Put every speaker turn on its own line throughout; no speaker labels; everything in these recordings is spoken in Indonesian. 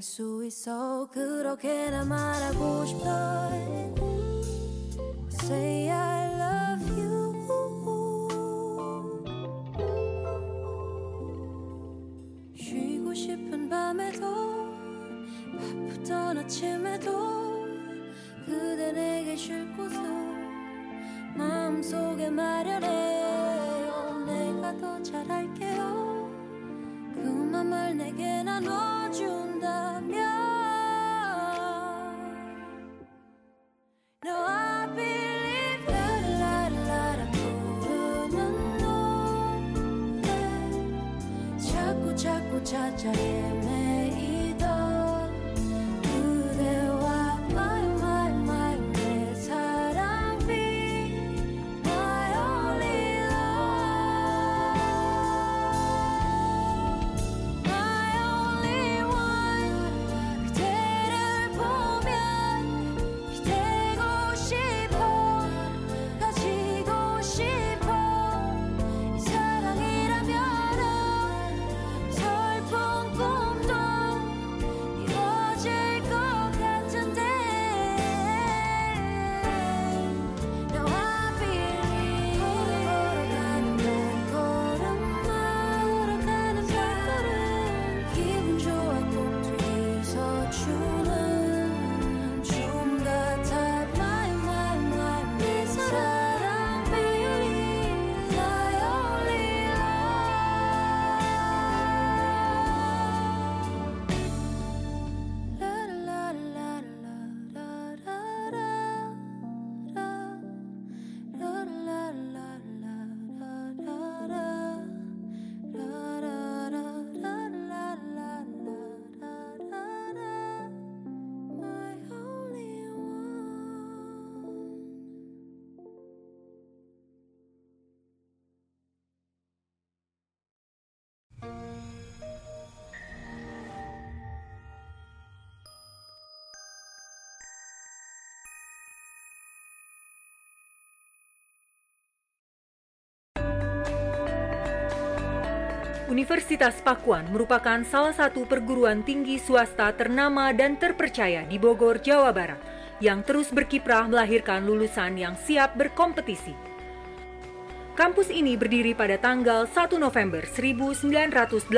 알 수 있어. 그렇게나 말하고 싶어. Say I cha cha yeah.
Universitas Pakuan merupakan salah satu perguruan tinggi swasta ternama dan terpercaya di Bogor, Jawa Barat, yang terus berkiprah melahirkan lulusan yang siap berkompetisi. Kampus ini berdiri pada tanggal 1 November 1980,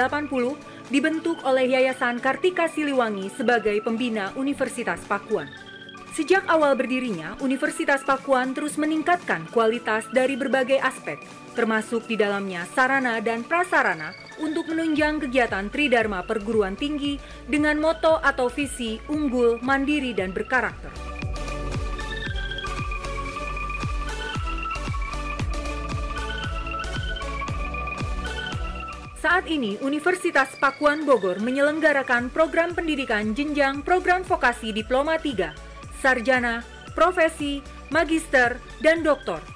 dibentuk oleh Yayasan Kartika Siliwangi sebagai pembina Universitas Pakuan. Sejak awal berdirinya, Universitas Pakuan terus meningkatkan kualitas dari berbagai aspek, termasuk di dalamnya sarana dan prasarana untuk menunjang kegiatan Tridharma perguruan tinggi dengan moto atau visi unggul, mandiri, dan berkarakter. Saat ini, Universitas Pakuan Bogor menyelenggarakan program pendidikan jenjang program vokasi Diploma 3, Sarjana, Profesi, Magister, dan Doktor.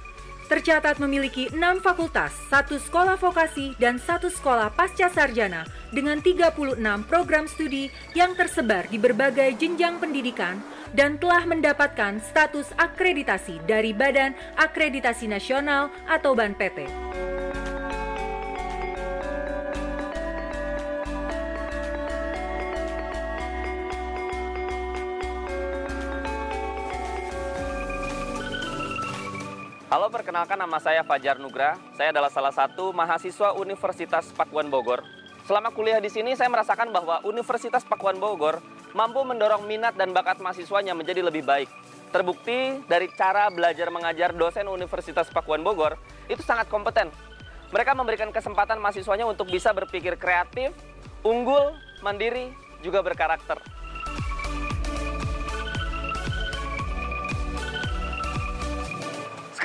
Tercatat memiliki enam fakultas, satu sekolah vokasi, dan satu sekolah pasca sarjana dengan 36 program studi yang tersebar di berbagai jenjang pendidikan dan telah mendapatkan status akreditasi dari Badan Akreditasi Nasional atau BANPT.
Halo, perkenalkan nama saya Fajar Nugra. Saya adalah salah satu mahasiswa Universitas Pakuan Bogor. Selama kuliah di sini, saya merasakan bahwa Universitas Pakuan Bogor mampu mendorong minat dan bakat mahasiswanya menjadi lebih baik. Terbukti dari cara belajar mengajar dosen Universitas Pakuan Bogor itu sangat kompeten. Mereka memberikan kesempatan mahasiswanya untuk bisa berpikir kreatif, unggul, mandiri, juga berkarakter.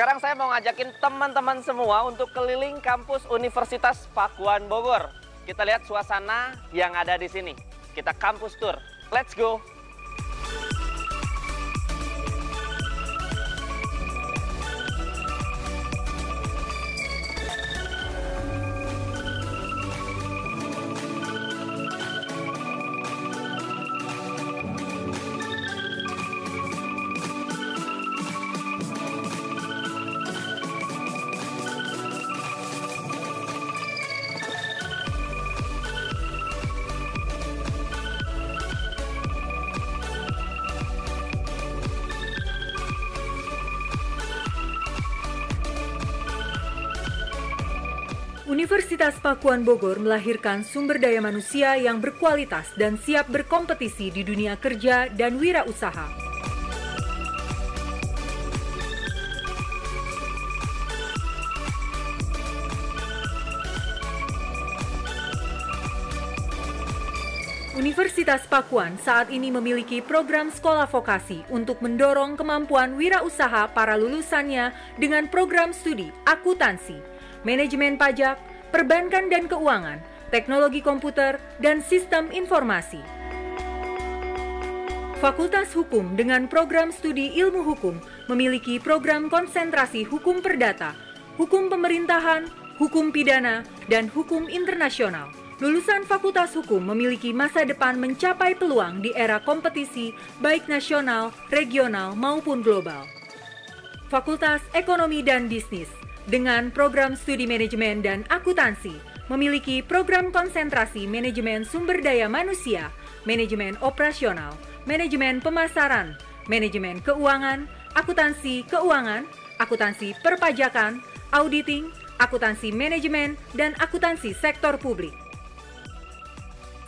Sekarang saya mau ngajakin teman-teman semua untuk keliling kampus Universitas Pakuan Bogor. Kita lihat suasana yang ada di sini. Kita kampus tour. Let's go!
Universitas Pakuan Bogor melahirkan sumber daya manusia yang berkualitas dan siap berkompetisi di dunia kerja dan wirausaha. Universitas Pakuan saat ini memiliki program sekolah vokasi untuk mendorong kemampuan wirausaha para lulusannya dengan program studi akuntansi, manajemen pajak, perbankan dan keuangan, teknologi komputer, dan sistem informasi. Fakultas Hukum dengan program studi ilmu hukum memiliki program konsentrasi hukum perdata, hukum pemerintahan, hukum pidana, dan hukum internasional. Lulusan Fakultas Hukum memiliki masa depan mencapai peluang di era kompetisi baik nasional, regional, maupun global. Fakultas Ekonomi dan Bisnis dengan program studi manajemen dan akuntansi memiliki program konsentrasi manajemen sumber daya manusia, manajemen operasional, manajemen pemasaran, manajemen keuangan, akuntansi keuangan, akuntansi perpajakan, auditing, akuntansi manajemen, dan akuntansi sektor publik.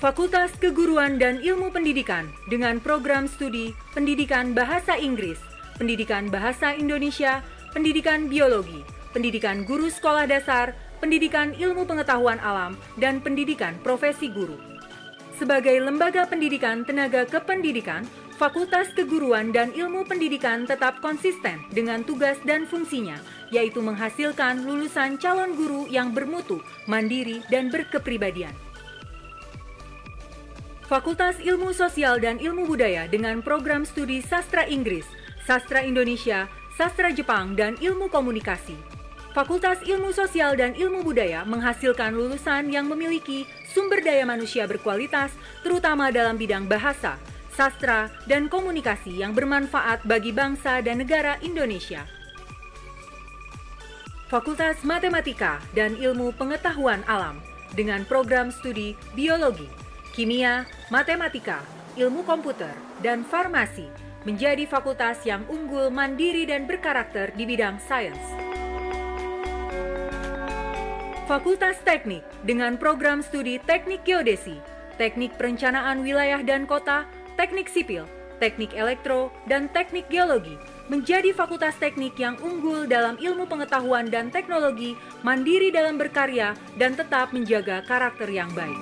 Fakultas Keguruan dan Ilmu Pendidikan dengan program studi Pendidikan Bahasa Inggris, Pendidikan Bahasa Indonesia, Pendidikan Biologi, Pendidikan Guru Sekolah Dasar, Pendidikan Ilmu Pengetahuan Alam, dan Pendidikan Profesi Guru. Sebagai lembaga pendidikan tenaga kependidikan, Fakultas Keguruan dan Ilmu Pendidikan tetap konsisten dengan tugas dan fungsinya, yaitu menghasilkan lulusan calon guru yang bermutu, mandiri, dan berkepribadian. Fakultas Ilmu Sosial dan Ilmu Budaya dengan program studi Sastra Inggris, Sastra Indonesia, Sastra Jepang, dan Ilmu Komunikasi. Fakultas Ilmu Sosial dan Ilmu Budaya menghasilkan lulusan yang memiliki sumber daya manusia berkualitas, terutama dalam bidang bahasa, sastra, dan komunikasi yang bermanfaat bagi bangsa dan negara Indonesia. Fakultas Matematika dan Ilmu Pengetahuan Alam dengan program studi Biologi, Kimia, Matematika, Ilmu Komputer, dan Farmasi menjadi fakultas yang unggul, mandiri, dan berkarakter di bidang sains. Fakultas Teknik dengan program studi Teknik Geodesi, Teknik Perencanaan Wilayah dan Kota, Teknik Sipil, Teknik Elektro, dan Teknik Geologi menjadi fakultas teknik yang unggul dalam ilmu pengetahuan dan teknologi, mandiri dalam berkarya, dan tetap menjaga karakter yang baik.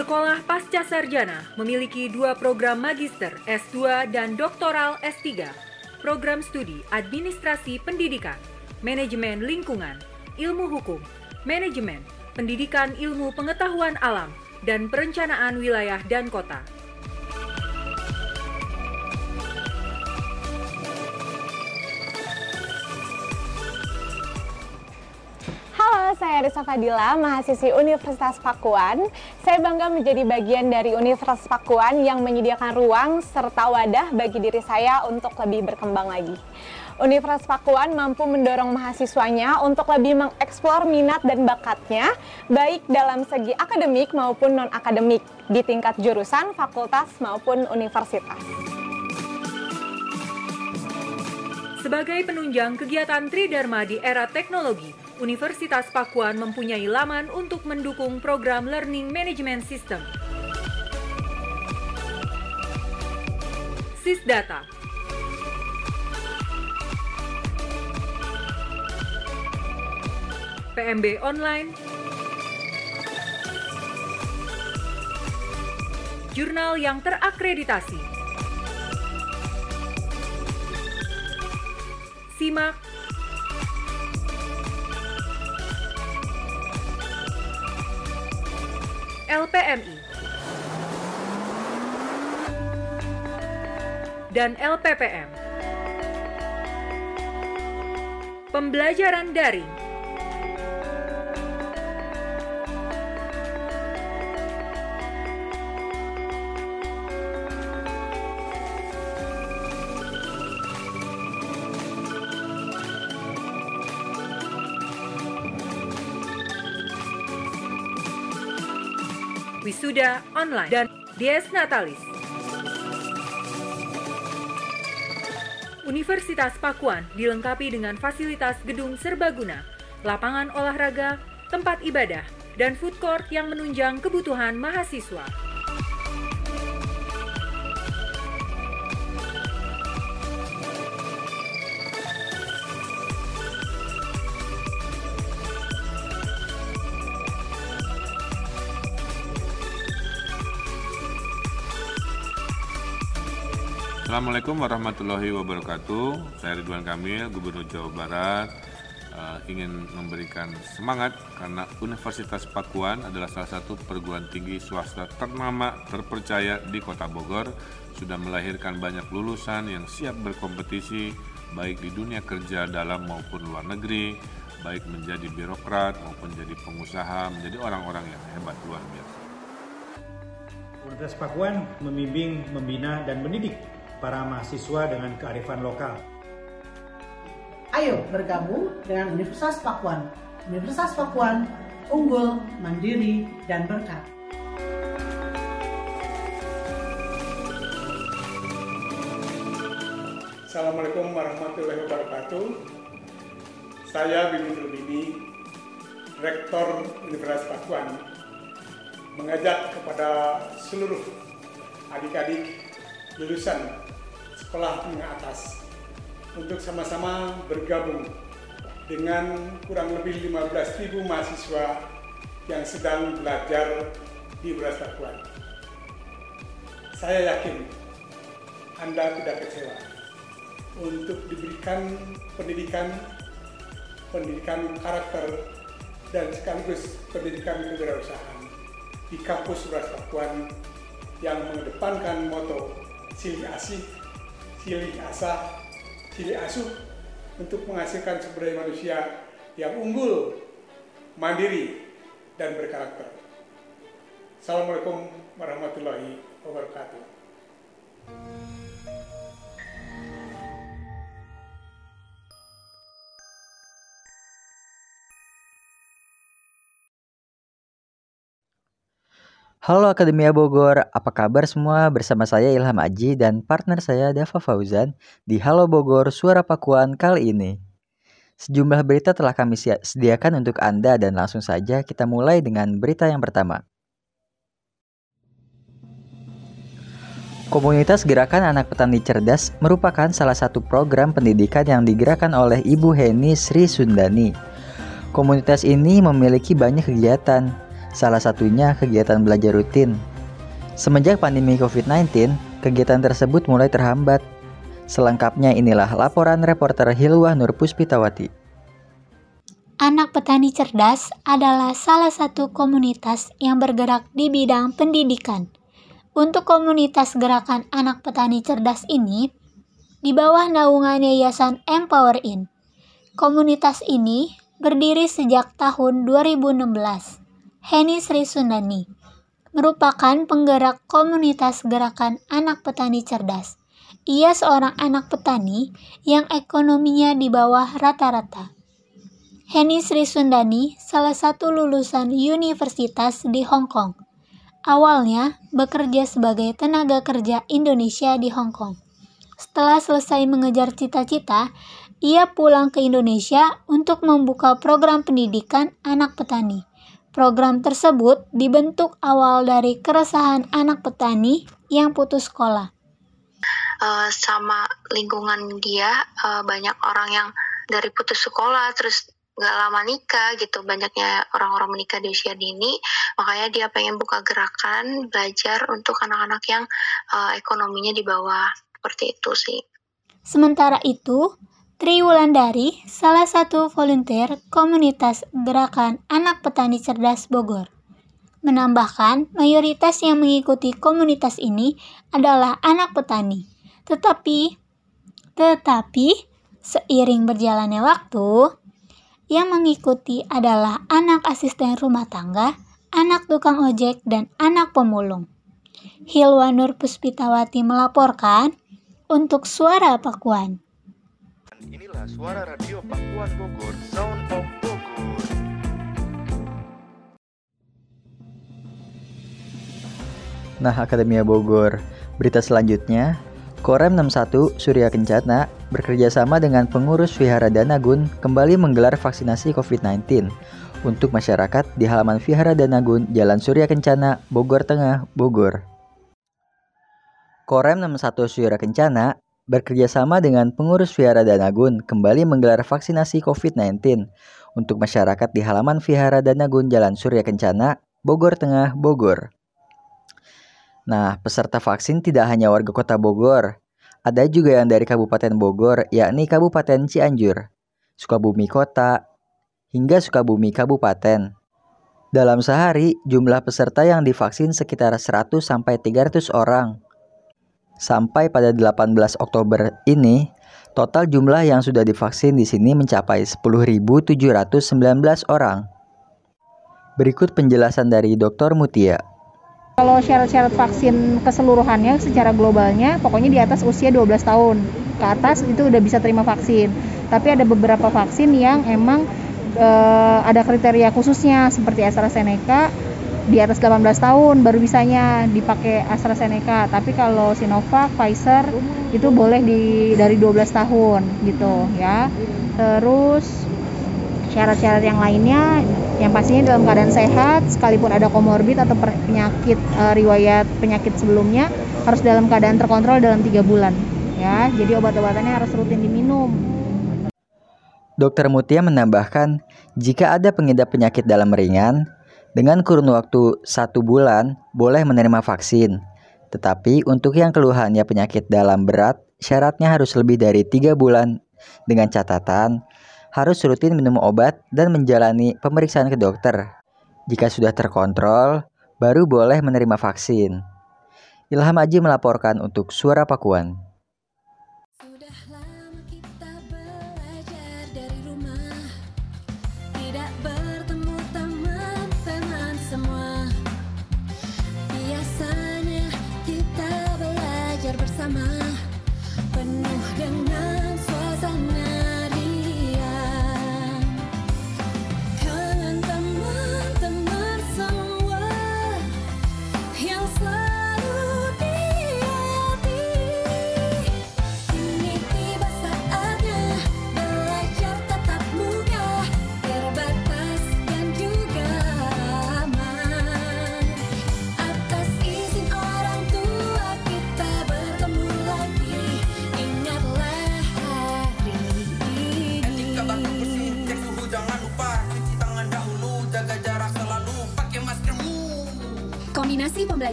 Sekolah Pasca Sarjana memiliki dua program magister S2 dan doktoral S3, program studi administrasi pendidikan, manajemen lingkungan, ilmu hukum, manajemen, pendidikan ilmu pengetahuan alam, dan perencanaan wilayah dan kota.
Halo, saya Risa Fadila, mahasiswi Universitas Pakuan. Saya bangga menjadi bagian dari Universitas Pakuan yang menyediakan ruang serta wadah bagi diri saya untuk lebih berkembang lagi. Universitas Pakuan mampu mendorong mahasiswanya untuk lebih mengeksplor minat dan bakatnya, baik dalam segi akademik maupun non-akademik, di tingkat jurusan, fakultas, maupun universitas.
Sebagai penunjang kegiatan Tridharma di era teknologi, Universitas Pakuan mempunyai laman untuk mendukung program Learning Management System. Sisdata PMB Online. Jurnal yang terakreditasi. Simak. LPMI dan LPPM. Pembelajaran daring wisuda online dan Dies Natalis. Universitas Pakuan dilengkapi dengan fasilitas gedung serbaguna, lapangan olahraga, tempat ibadah, dan food court yang menunjang kebutuhan mahasiswa.
Assalamualaikum warahmatullahi wabarakatuh. Saya Ridwan Kamil, Gubernur Jawa Barat, uh, ingin memberikan semangat karena Universitas Pakuan adalah salah satu perguruan tinggi swasta ternama terpercaya di Kota Bogor, sudah melahirkan banyak lulusan yang siap berkompetisi baik di dunia kerja dalam maupun luar negeri, baik menjadi birokrat maupun jadi pengusaha, menjadi orang-orang yang hebat luar biasa.
Universitas Pakuan membimbing, membina, dan mendidik para mahasiswa dengan kearifan lokal.
Ayo bergabung dengan Universitas Pakuan. Universitas Pakuan unggul, mandiri, dan berkat.
Assalamualaikum warahmatullahi wabarakatuh. Saya Bibi Rubini, Rektor Universitas Pakuan, mengajak kepada seluruh adik-adik lulusan sekolah menengah atas untuk sama-sama bergabung dengan kurang lebih 15.000 mahasiswa yang sedang belajar di Pakuan. Saya yakin Anda tidak kecewa untuk diberikan pendidikan pendidikan karakter dan sekaligus pendidikan kewirausahaan di kampus Pakuan yang mengedepankan moto silih asih, silih asah, silih asuh untuk menghasilkan sumber daya manusia yang unggul, mandiri, dan berkarakter. Assalamualaikum warahmatullahi wabarakatuh.
Halo Akademia Bogor, apa kabar semua? Bersama saya Ilham Aji dan partner saya Dava Fauzan di Halo Bogor Suara Pakuan kali ini. Sejumlah berita telah kami sediakan untuk Anda dan langsung saja kita mulai dengan berita yang pertama. Komunitas Gerakan Anak Petani Cerdas merupakan salah satu program pendidikan yang digerakkan oleh Ibu Heni Sri Sundani. Komunitas ini memiliki banyak kegiatan, salah satunya kegiatan belajar rutin. Semenjak pandemi COVID-19, kegiatan tersebut mulai terhambat. Selengkapnya inilah laporan reporter Hilwah Nur Puspitawati.
Anak Petani Cerdas adalah salah satu komunitas yang bergerak di bidang pendidikan. Untuk komunitas gerakan anak petani cerdas ini, di bawah naungan Yayasan Empower In. Komunitas ini berdiri sejak tahun 2016 Heni Sri Sundani, merupakan penggerak komunitas gerakan anak petani cerdas. Ia seorang anak petani yang ekonominya di bawah rata-rata. Heni Sri Sundani salah satu lulusan universitas di Hong Kong. Awalnya bekerja sebagai tenaga kerja Indonesia di Hong Kong. Setelah selesai mengejar cita-cita, ia pulang ke Indonesia untuk membuka program pendidikan anak petani. Program tersebut dibentuk awal dari keresahan anak petani yang putus sekolah.
Uh, sama lingkungan dia uh, banyak orang yang dari putus sekolah terus nggak lama nikah gitu banyaknya orang-orang menikah di usia dini makanya dia pengen buka gerakan belajar untuk anak-anak yang uh, ekonominya di bawah seperti itu sih.
Sementara itu Tri Wulandari, salah satu volunteer komunitas Gerakan Anak Petani Cerdas Bogor. Menambahkan, mayoritas yang mengikuti komunitas ini adalah anak petani. Tetapi, tetapi seiring berjalannya waktu, yang mengikuti adalah anak asisten rumah tangga, anak tukang ojek, dan anak pemulung. Hilwanur Puspitawati melaporkan untuk Suara Pakuan.
Inilah suara radio Pakuan Bogor, Sound of Bogor.
Nah, Akademia Bogor. Berita selanjutnya, Korem 61 Surya Kencana bekerjasama dengan pengurus Vihara Danagun kembali menggelar vaksinasi COVID-19 untuk masyarakat di halaman Vihara Danagun, Jalan Surya Kencana, Bogor Tengah, Bogor. Korem 61 Surya Kencana bekerjasama dengan pengurus Vihara Danagun kembali menggelar vaksinasi COVID-19 untuk masyarakat di halaman Vihara Danagun Jalan Surya Kencana, Bogor Tengah, Bogor. Nah, peserta vaksin tidak hanya warga kota Bogor, ada juga yang dari Kabupaten Bogor, yakni Kabupaten Cianjur, Sukabumi Kota, hingga Sukabumi Kabupaten. Dalam sehari, jumlah peserta yang divaksin sekitar 100 300 orang. Sampai pada 18 Oktober ini, total jumlah yang sudah divaksin di sini mencapai 10.719 orang. Berikut penjelasan dari Dr. Mutia.
Kalau syarat-syarat vaksin keseluruhannya secara globalnya pokoknya di atas usia 12 tahun ke atas itu udah bisa terima vaksin. Tapi ada beberapa vaksin yang emang e, ada kriteria khususnya seperti AstraZeneca di atas 18 tahun baru bisanya dipakai AstraZeneca. Tapi kalau Sinovac, Pfizer itu boleh di dari 12 tahun gitu ya. Terus syarat-syarat yang lainnya yang pastinya dalam keadaan sehat sekalipun ada komorbid atau penyakit e, riwayat penyakit sebelumnya harus dalam keadaan terkontrol dalam tiga bulan ya. Jadi obat-obatannya harus rutin diminum.
Dokter Mutia menambahkan, jika ada pengidap penyakit dalam ringan, dengan kurun waktu satu bulan, boleh menerima vaksin. Tetapi untuk yang keluhannya penyakit dalam berat, syaratnya harus lebih dari tiga bulan dengan catatan harus rutin minum obat dan menjalani pemeriksaan ke dokter. Jika sudah terkontrol, baru boleh menerima vaksin. Ilham Aji melaporkan untuk Suara Pakuan.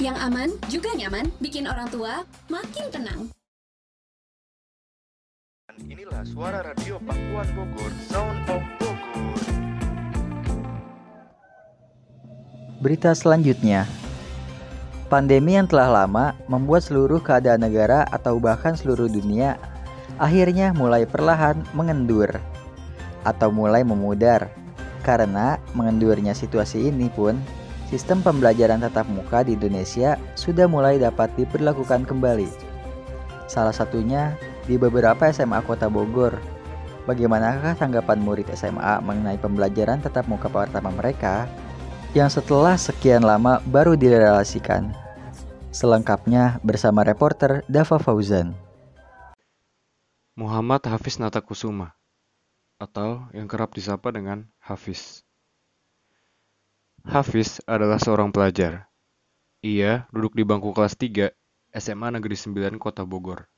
Yang aman juga nyaman, bikin orang tua makin tenang.
Inilah suara radio Pakuan Bogor, Sound of Bogor.
Berita selanjutnya, pandemi yang telah lama membuat seluruh keadaan negara atau bahkan seluruh dunia akhirnya mulai perlahan mengendur atau mulai memudar. Karena mengendurnya situasi ini pun, sistem pembelajaran tatap muka di Indonesia sudah mulai dapat diperlakukan kembali. Salah satunya di beberapa SMA Kota Bogor. Bagaimanakah tanggapan murid SMA mengenai pembelajaran tatap muka pertama mereka yang setelah sekian lama baru direlasikan. Selengkapnya bersama reporter Dava Fauzan.
Muhammad Hafiz Natakusuma atau yang kerap disapa dengan Hafiz. Hafiz adalah seorang pelajar. Ia duduk di bangku kelas 3 SMA Negeri 9 Kota Bogor.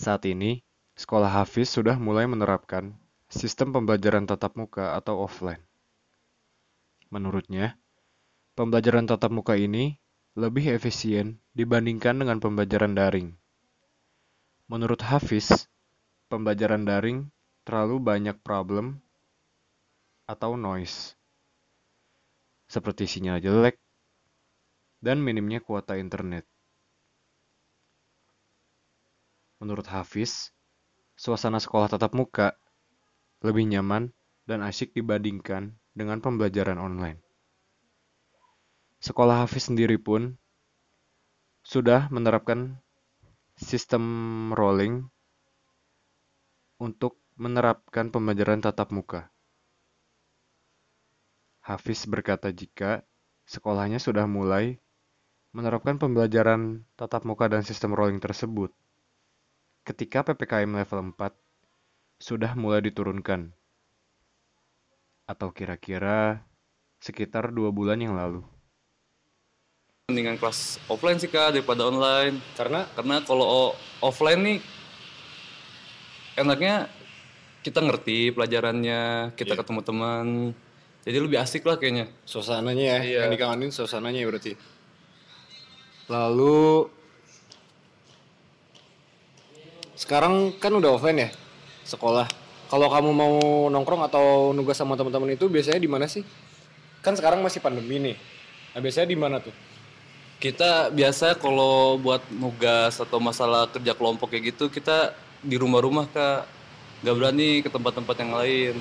Saat ini, sekolah Hafiz sudah mulai menerapkan sistem pembelajaran tatap muka atau offline. Menurutnya, pembelajaran tatap muka ini lebih efisien dibandingkan dengan pembelajaran daring. Menurut Hafiz, pembelajaran daring terlalu banyak problem atau noise, seperti sinyal jelek dan minimnya kuota internet. Menurut Hafiz, suasana sekolah tatap muka lebih nyaman dan asyik dibandingkan dengan pembelajaran online. Sekolah Hafiz sendiri pun sudah menerapkan sistem rolling untuk menerapkan pembelajaran tatap muka. Hafiz berkata jika sekolahnya sudah mulai menerapkan pembelajaran tatap muka dan sistem rolling tersebut ketika PPKM level 4 sudah mulai diturunkan atau kira-kira sekitar dua bulan yang lalu.
Mendingan kelas offline sih kak daripada online. Karena karena kalau offline nih enaknya kita ngerti pelajarannya, kita yeah. ketemu teman. Jadi lebih asik lah kayaknya.
Suasananya ya, iya. yang dikangenin suasananya ya berarti. Lalu sekarang kan udah offline ya sekolah kalau kamu mau nongkrong atau nugas sama teman-teman itu biasanya di mana sih? Kan sekarang masih pandemi nih. Nah, biasanya di mana tuh?
Kita biasa kalau buat nugas atau masalah kerja kelompok kayak gitu kita di rumah-rumah kak Gak berani ke tempat-tempat yang lain.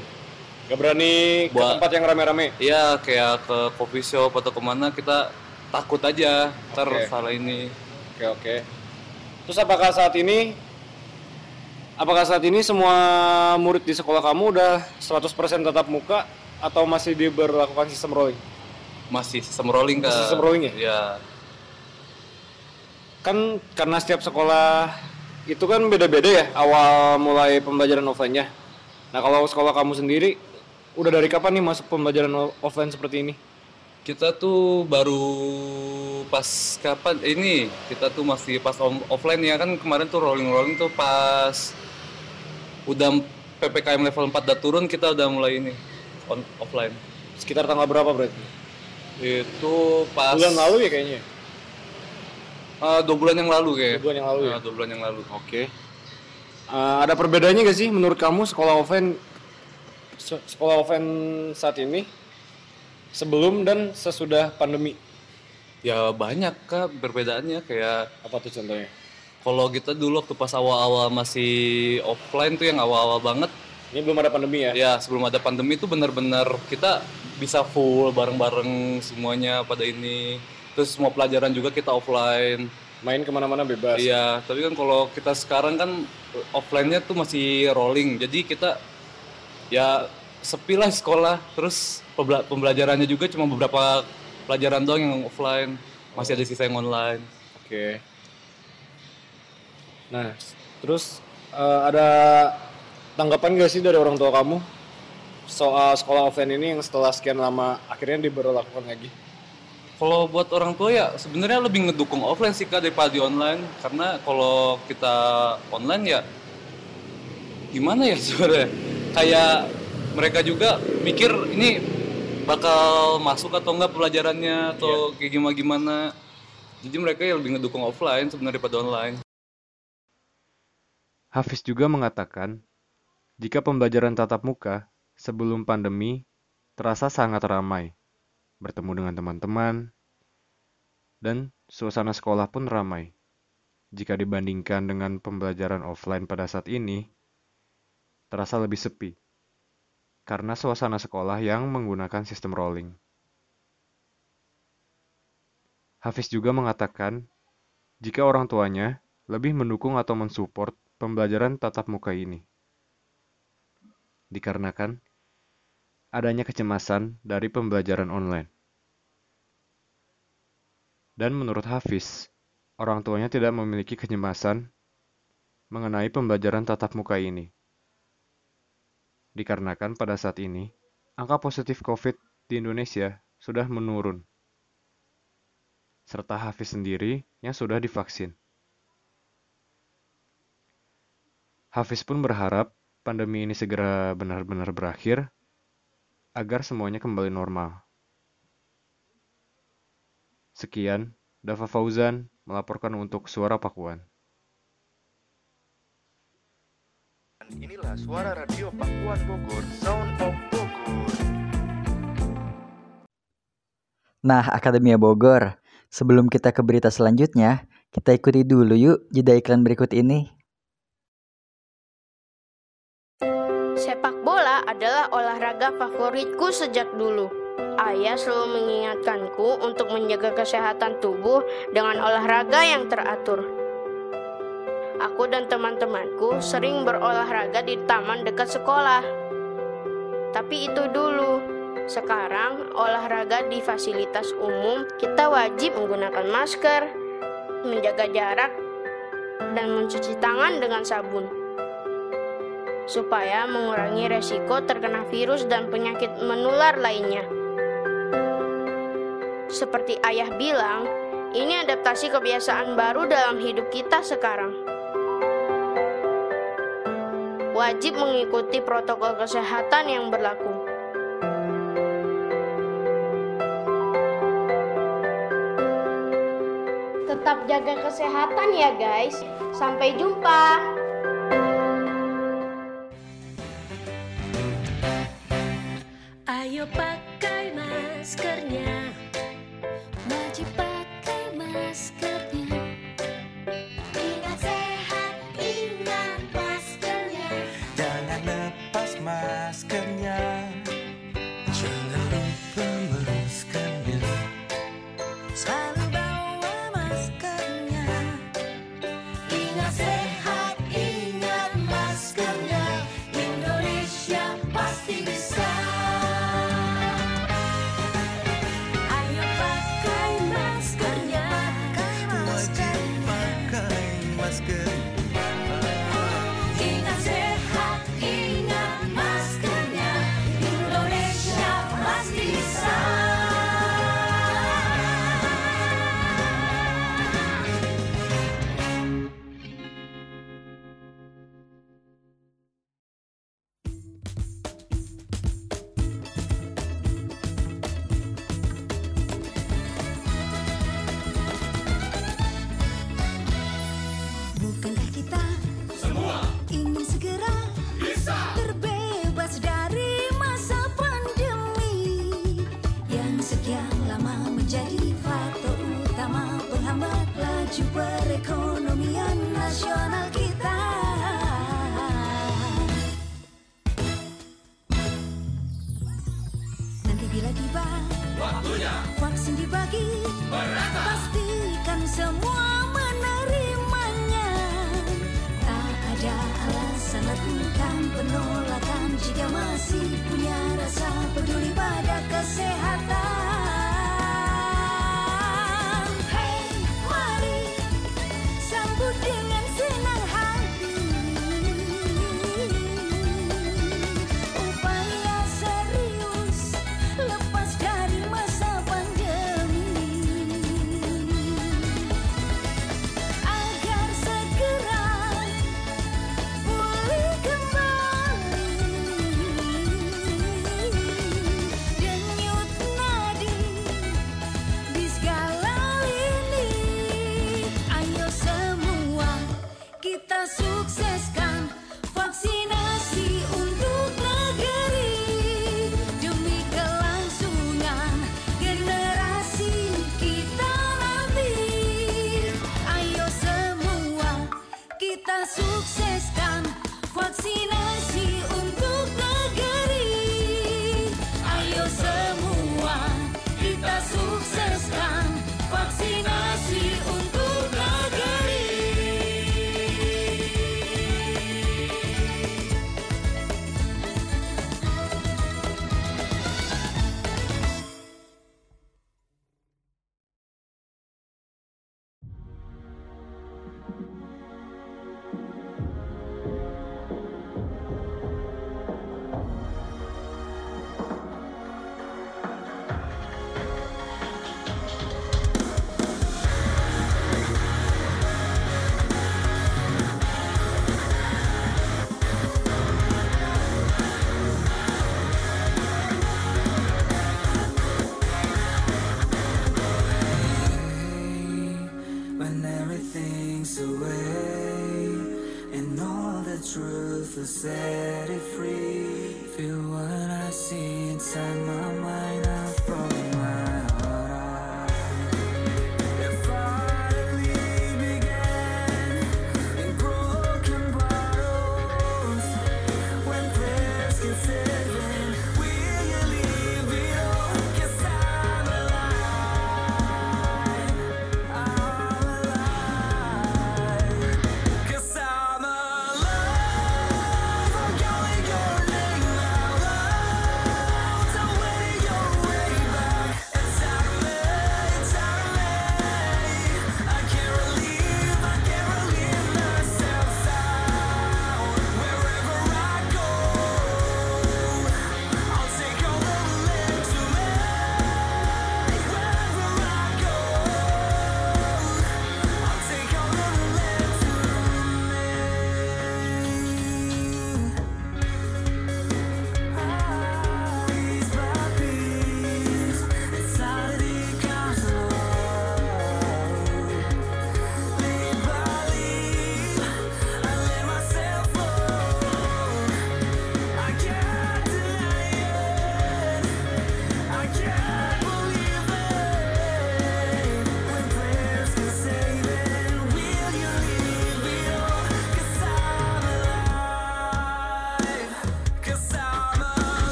Gak berani ke buat, tempat yang rame-rame?
Iya kayak ke coffee shop atau ke mana kita takut aja ntar okay. salah ini.
Oke okay, oke. Okay. Terus apakah saat ini Apakah saat ini semua murid di sekolah kamu udah 100% tatap muka atau masih diberlakukan sistem rolling?
Masih sistem rolling kan?
Sistem rolling ya?
Iya.
Kan karena setiap sekolah itu kan beda-beda ya awal mulai pembelajaran offline-nya. Nah kalau sekolah kamu sendiri udah dari kapan nih masuk pembelajaran offline seperti ini?
Kita tuh baru pas kapan? Ini kita tuh masih pas offline ya. Kan kemarin tuh rolling rolling tuh pas udah ppkm level 4 udah turun kita udah mulai ini on, offline.
Sekitar tanggal berapa berarti?
Itu pas
bulan lalu ya kayaknya?
Uh, dua bulan yang lalu kayak.
Dua bulan yang lalu uh,
ya? dua bulan yang lalu.
Oke. Okay. uh, ada perbedaannya gak sih menurut kamu sekolah offline sekolah offline saat ini sebelum dan sesudah pandemi
ya banyak kak perbedaannya kayak
apa tuh contohnya
kalau kita dulu waktu pas awal-awal masih offline tuh yang awal-awal banget.
Ini belum ada pandemi ya?
Ya sebelum ada pandemi itu benar-benar kita bisa full bareng-bareng semuanya pada ini. Terus semua pelajaran juga kita offline.
Main ke mana-mana bebas.
Iya, tapi kan kalau kita sekarang kan offline-nya tuh masih rolling. Jadi kita ya sepi lah sekolah. Terus pembelajarannya juga cuma beberapa pelajaran doang yang offline. Masih ada sisa yang online.
Oke. Okay. Nah, terus uh, ada tanggapan gak sih dari orang tua kamu soal sekolah offline ini yang setelah sekian lama akhirnya diberlakukan lagi?
Kalau buat orang tua ya sebenarnya lebih ngedukung offline sih kak daripada di online karena kalau kita online ya gimana ya sebenarnya kayak mereka juga mikir ini bakal masuk atau enggak pelajarannya atau kayak gimana gimana. Jadi mereka yang lebih ngedukung offline sebenarnya daripada online.
Hafiz juga mengatakan, jika pembelajaran tatap muka sebelum pandemi terasa sangat ramai, bertemu dengan teman-teman, dan suasana sekolah pun ramai. Jika dibandingkan dengan pembelajaran offline pada saat ini, terasa lebih sepi karena suasana sekolah yang menggunakan sistem rolling. Hafiz juga mengatakan, jika orang tuanya lebih mendukung atau mensupport pembelajaran tatap muka ini. Dikarenakan adanya kecemasan dari pembelajaran online. Dan menurut Hafiz, orang tuanya tidak memiliki kecemasan mengenai pembelajaran tatap muka ini. Dikarenakan pada saat ini, angka positif COVID di Indonesia sudah menurun. Serta Hafiz sendiri yang sudah divaksin. Hafiz pun berharap pandemi ini segera benar-benar berakhir agar semuanya kembali normal. Sekian, Dava Fauzan melaporkan untuk Suara Pakuan.
Inilah suara radio Pakuan Bogor, Sound of Bogor.
Nah, Akademia Bogor, sebelum kita ke berita selanjutnya, kita ikuti dulu yuk jeda iklan berikut ini.
Sepak bola adalah olahraga favoritku sejak dulu. Ayah selalu mengingatkanku untuk menjaga kesehatan tubuh dengan olahraga yang teratur. Aku dan teman-temanku sering berolahraga di taman dekat sekolah. Tapi itu dulu. Sekarang olahraga di fasilitas umum kita wajib menggunakan masker, menjaga jarak, dan mencuci tangan dengan sabun supaya mengurangi resiko terkena virus dan penyakit menular lainnya. Seperti ayah bilang, ini adaptasi kebiasaan baru dalam hidup kita sekarang. Wajib mengikuti protokol kesehatan yang berlaku. Tetap jaga kesehatan ya guys. Sampai jumpa.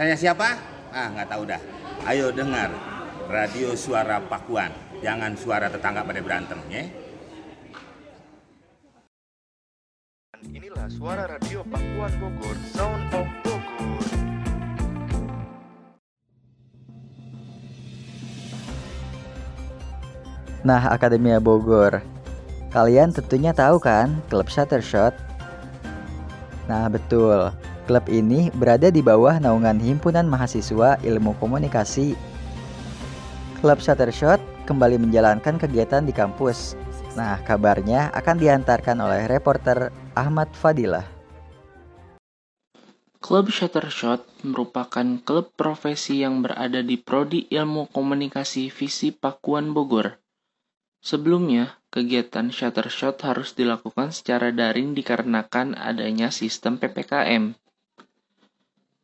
Saya siapa? Ah, nggak tahu dah. Ayo dengar radio suara Pakuan. Jangan suara tetangga pada berantem, ya.
Inilah suara radio Pakuan Bogor, Sound of Bogor.
Nah, Akademia Bogor. Kalian tentunya tahu kan klub Shattershot? Nah, betul. Klub ini berada di bawah naungan Himpunan Mahasiswa Ilmu Komunikasi. Klub Shuttershot kembali menjalankan kegiatan di kampus. Nah, kabarnya akan diantarkan oleh reporter Ahmad Fadilah.
Klub Shuttershot merupakan klub profesi yang berada di Prodi Ilmu Komunikasi Visi Pakuan Bogor. Sebelumnya, kegiatan Shuttershot harus dilakukan secara daring dikarenakan adanya sistem PPKM.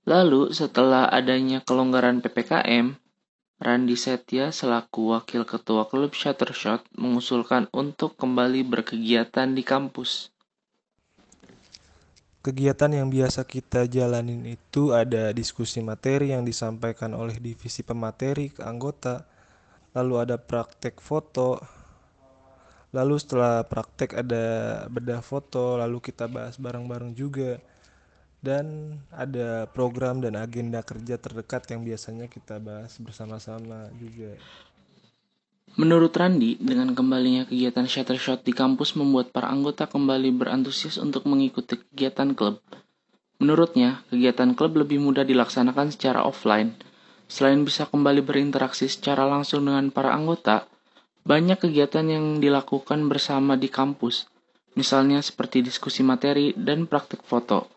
Lalu, setelah adanya kelonggaran PPKM, Randi Setia selaku Wakil Ketua Klub Shuttershot mengusulkan untuk kembali berkegiatan di kampus.
Kegiatan yang biasa kita jalanin itu ada diskusi materi yang disampaikan oleh divisi pemateri ke anggota, lalu ada praktek foto, lalu setelah praktek ada bedah foto, lalu kita bahas bareng-bareng juga, dan ada program dan agenda kerja terdekat yang biasanya kita bahas bersama-sama juga.
Menurut Randi, dengan kembalinya kegiatan Shuttershot di kampus membuat para anggota kembali berantusias untuk mengikuti kegiatan klub. Menurutnya, kegiatan klub lebih mudah dilaksanakan secara offline. Selain bisa kembali berinteraksi secara langsung dengan para anggota, banyak kegiatan yang dilakukan bersama di kampus, misalnya seperti diskusi materi dan praktik foto.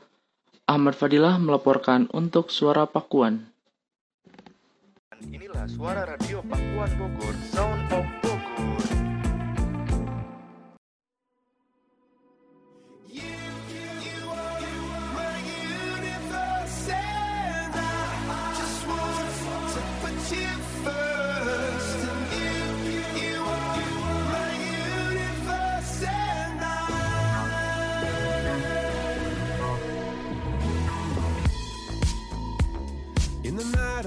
Ahmad Fadilah melaporkan untuk Suara Pakuan.
Inilah suara radio Pakuan Bogor, Sound of Bogor.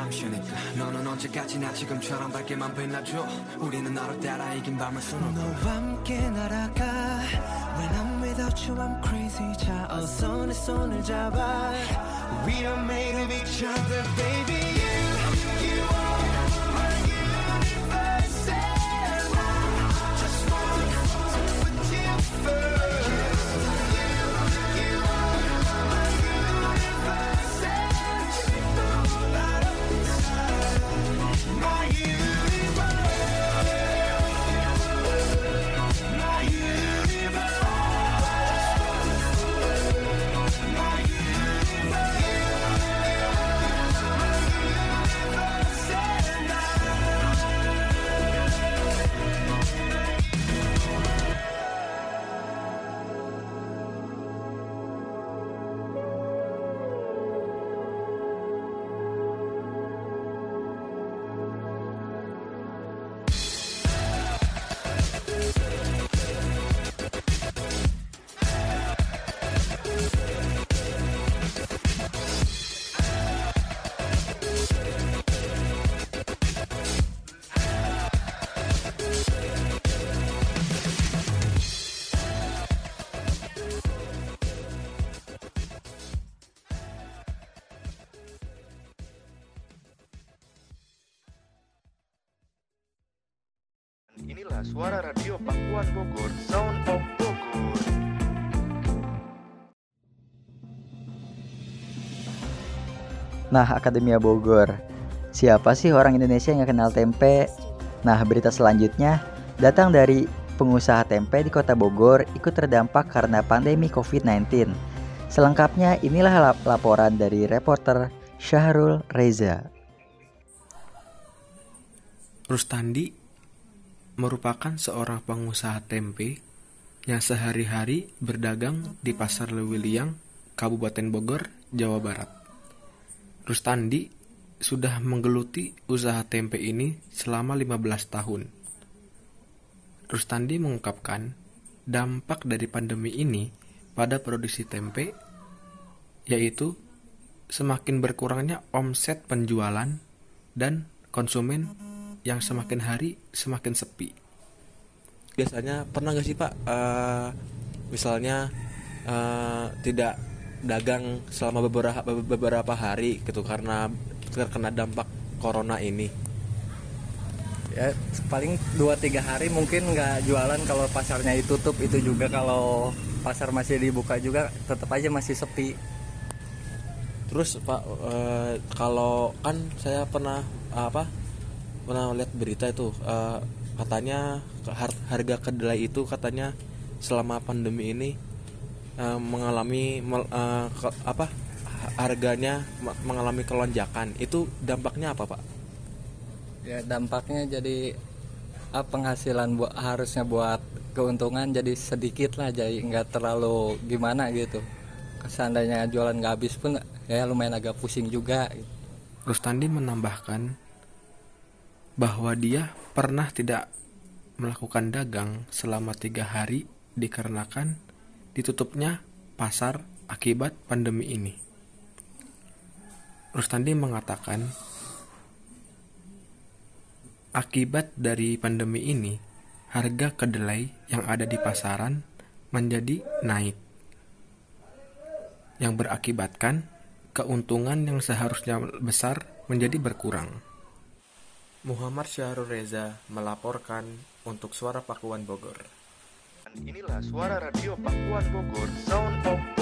잠시니까 너는 언제까지나 지금처럼 밝게만 빛나줘 우리는 너를 따라 이긴 밤을 수놓고 너와 함께 날아가 When I'm without you I'm crazy 자 어서 내 손을 잡아 We are made of each other baby You, you are
Nah, Akademia Bogor. Siapa sih orang Indonesia yang kenal tempe? Nah, berita selanjutnya datang dari pengusaha tempe di kota Bogor ikut terdampak karena pandemi COVID-19. Selengkapnya inilah lap- laporan dari reporter Syahrul Reza.
Rustandi merupakan seorang pengusaha tempe yang sehari-hari berdagang di Pasar Lewiliang, Kabupaten Bogor, Jawa Barat. Rustandi sudah menggeluti usaha tempe ini selama 15 tahun. Rustandi mengungkapkan dampak dari pandemi ini pada produksi tempe yaitu semakin berkurangnya omset penjualan dan konsumen yang semakin hari semakin sepi.
biasanya pernah nggak sih pak eh, misalnya eh, tidak dagang selama beberapa beberapa hari gitu karena terkena dampak corona ini.
Ya paling 2-3 hari mungkin nggak jualan kalau pasarnya ditutup. Itu juga kalau pasar masih dibuka juga tetap aja masih sepi.
Terus pak eh, kalau kan saya pernah apa pernah lihat berita itu eh, katanya harga kedelai itu katanya selama pandemi ini eh, mengalami mel- eh, ke- apa ha- harganya me- mengalami kelonjakan. Itu dampaknya apa pak?
Ya dampaknya jadi ah, penghasilan buat harusnya buat keuntungan jadi sedikit lah jadi nggak terlalu gimana gitu. Seandainya jualan nggak habis pun ya lumayan agak pusing juga gitu.
Rustandi menambahkan bahwa dia pernah tidak melakukan dagang selama tiga hari dikarenakan ditutupnya pasar akibat pandemi ini. Rustandi mengatakan akibat dari pandemi ini harga kedelai yang ada di pasaran menjadi naik yang berakibatkan keuntungan yang seharusnya besar menjadi berkurang. Muhammad Syahrul Reza melaporkan untuk Suara Pakuan Bogor.
Inilah suara radio Pakuan Bogor, Sound of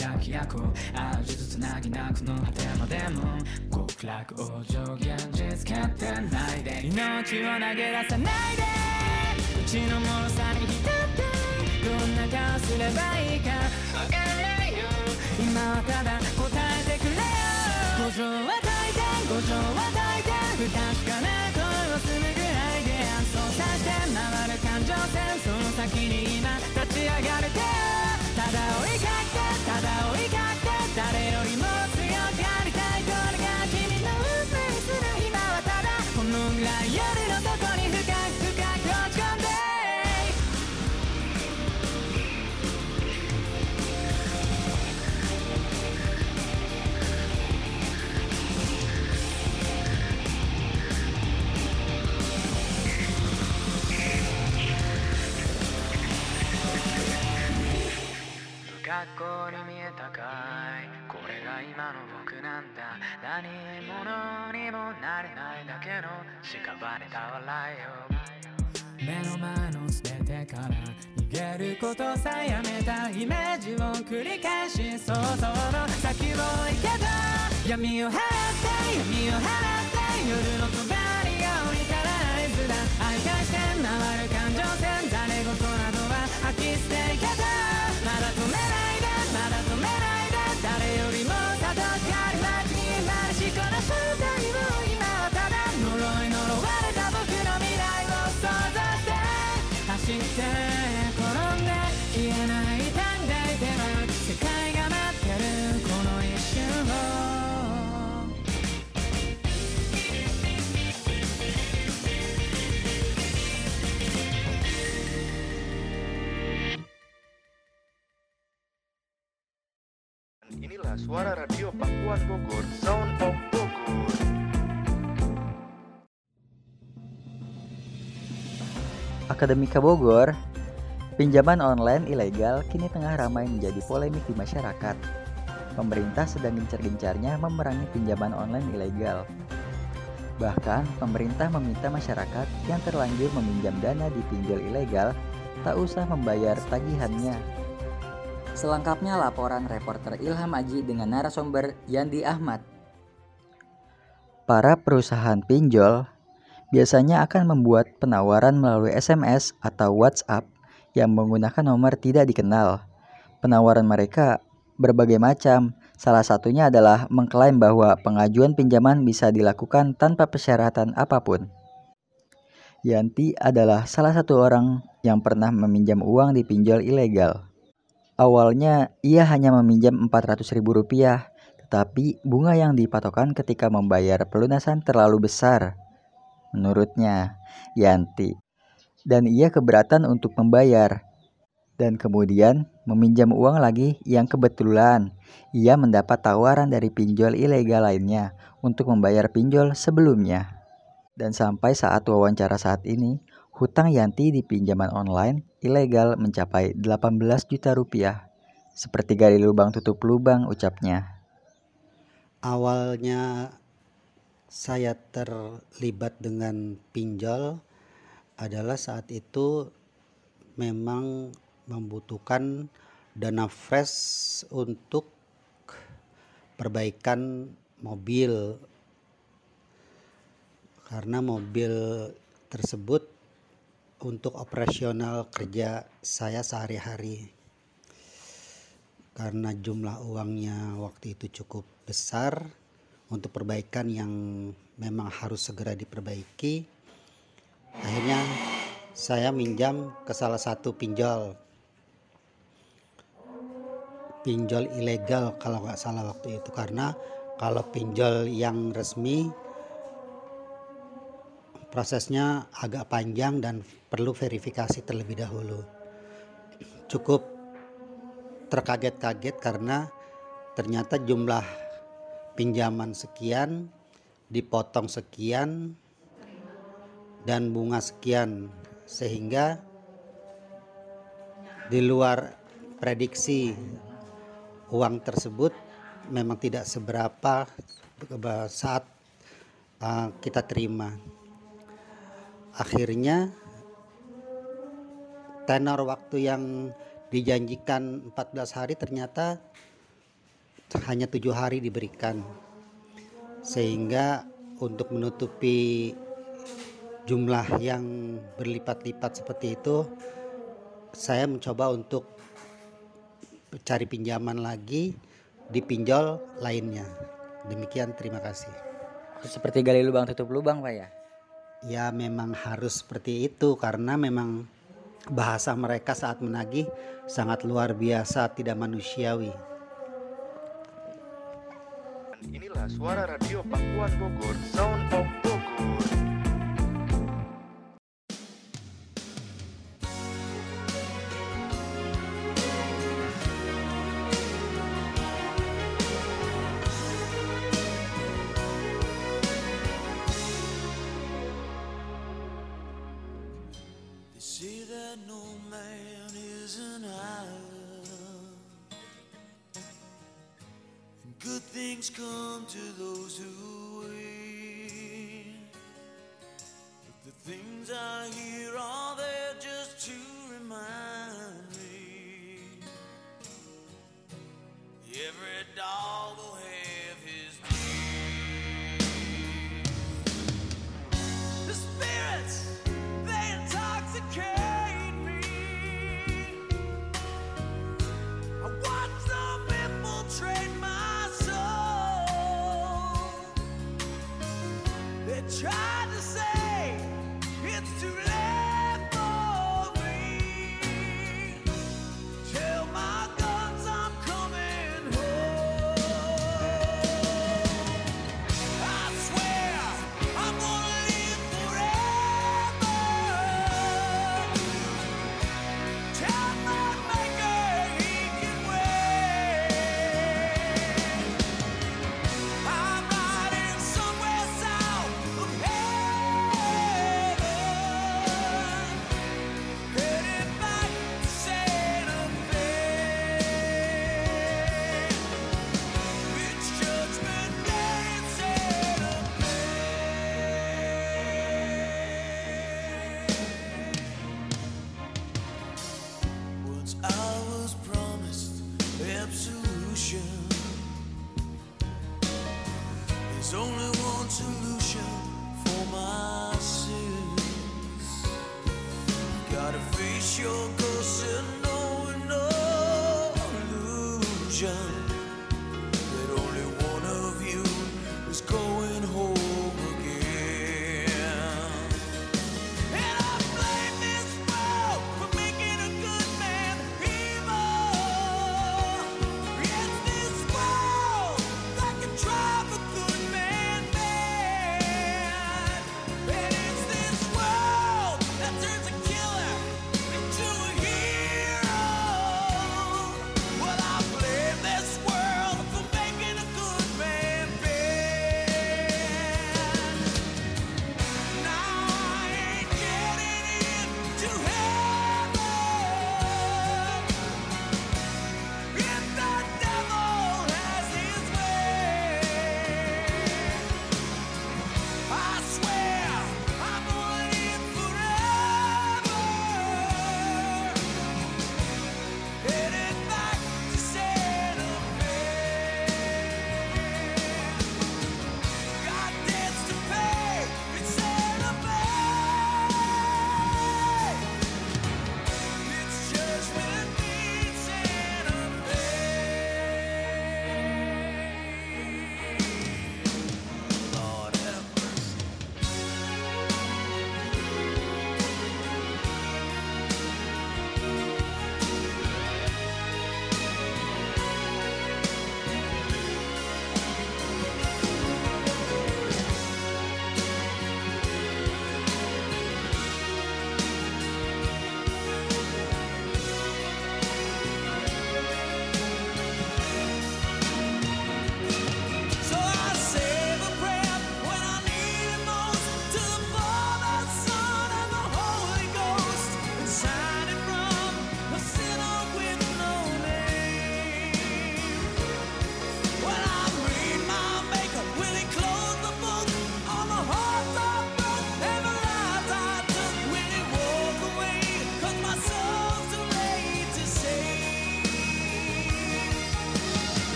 いのなき百役ああ呪術つなぎなくの果てまでも極楽往生現実決定ないで。命を投げ出さないで。うちの脆さに浸ってどんな顔すればいいか。わからないよ。今はただ答えてくれよ。五条は大抵五条は大抵不確かな声をするぐらいで暗想さして回る感情線その先に今立ち上がれて。た誰よりも強くありたいこれが君の運命すら今はただこのぐらい夜のとこに深く深く落ち込んで
学校に今の僕なんだ。何者にもなれないだけの屍た笑いを。目の前の全ててから逃げることさえやめたイメージを繰り返し想像の先を行けた。闇を払って闇を払って夜の帳が降りたら合図だ愛返して回る感情線。誰事などは吐き捨ていけた。まだ止めない。I got
a. suara radio Pakuan Bogor, Sound of Bogor.
Akademika Bogor, pinjaman online ilegal kini tengah ramai menjadi polemik di masyarakat. Pemerintah sedang gencar-gencarnya memerangi pinjaman online ilegal. Bahkan, pemerintah meminta masyarakat yang terlanjur meminjam dana di pinjol ilegal tak usah membayar tagihannya. Selengkapnya laporan reporter Ilham Aji dengan narasumber Yandi Ahmad. Para perusahaan pinjol biasanya akan membuat penawaran melalui SMS atau WhatsApp yang menggunakan nomor tidak dikenal. Penawaran mereka berbagai macam. Salah satunya adalah mengklaim bahwa pengajuan pinjaman bisa dilakukan tanpa persyaratan apa pun. Yanti adalah salah satu orang yang pernah meminjam uang di pinjol ilegal. Awalnya ia hanya meminjam Rp400.000, tetapi bunga yang dipatokan ketika membayar pelunasan terlalu besar. Menurutnya, Yanti. Dan ia keberatan untuk membayar. Dan kemudian meminjam uang lagi yang kebetulan ia mendapat tawaran dari pinjol ilegal lainnya untuk membayar pinjol sebelumnya. Dan sampai saat wawancara saat ini, hutang Yanti di pinjaman online ilegal mencapai 18 juta rupiah. Seperti gali lubang tutup lubang ucapnya.
Awalnya saya terlibat dengan pinjol adalah saat itu memang membutuhkan dana fresh untuk perbaikan mobil karena mobil tersebut untuk operasional kerja saya sehari-hari. Karena jumlah uangnya waktu itu cukup besar untuk perbaikan yang memang harus segera diperbaiki akhirnya saya minjam ke salah satu pinjol. Pinjol ilegal kalau nggak salah waktu itu karena kalau pinjol yang resmi prosesnya agak panjang dan perlu verifikasi terlebih dahulu. Cukup terkaget-kaget karena ternyata jumlah pinjaman sekian dipotong sekian dan bunga sekian. Sehingga di luar prediksi uang tersebut memang tidak seberapa saat uh, kita terima akhirnya tenor waktu yang dijanjikan 14 hari ternyata hanya tujuh hari diberikan. Sehingga untuk menutupi jumlah yang berlipat-lipat seperti itu saya mencoba untuk cari pinjaman lagi di pinjol lainnya. Demikian terima kasih.
Seperti gali lubang tutup lubang, Pak ya.
Ya memang harus seperti itu karena memang bahasa mereka saat menagih sangat luar biasa tidak manusiawi.
Inilah suara radio Pakuan Bogor, Sound of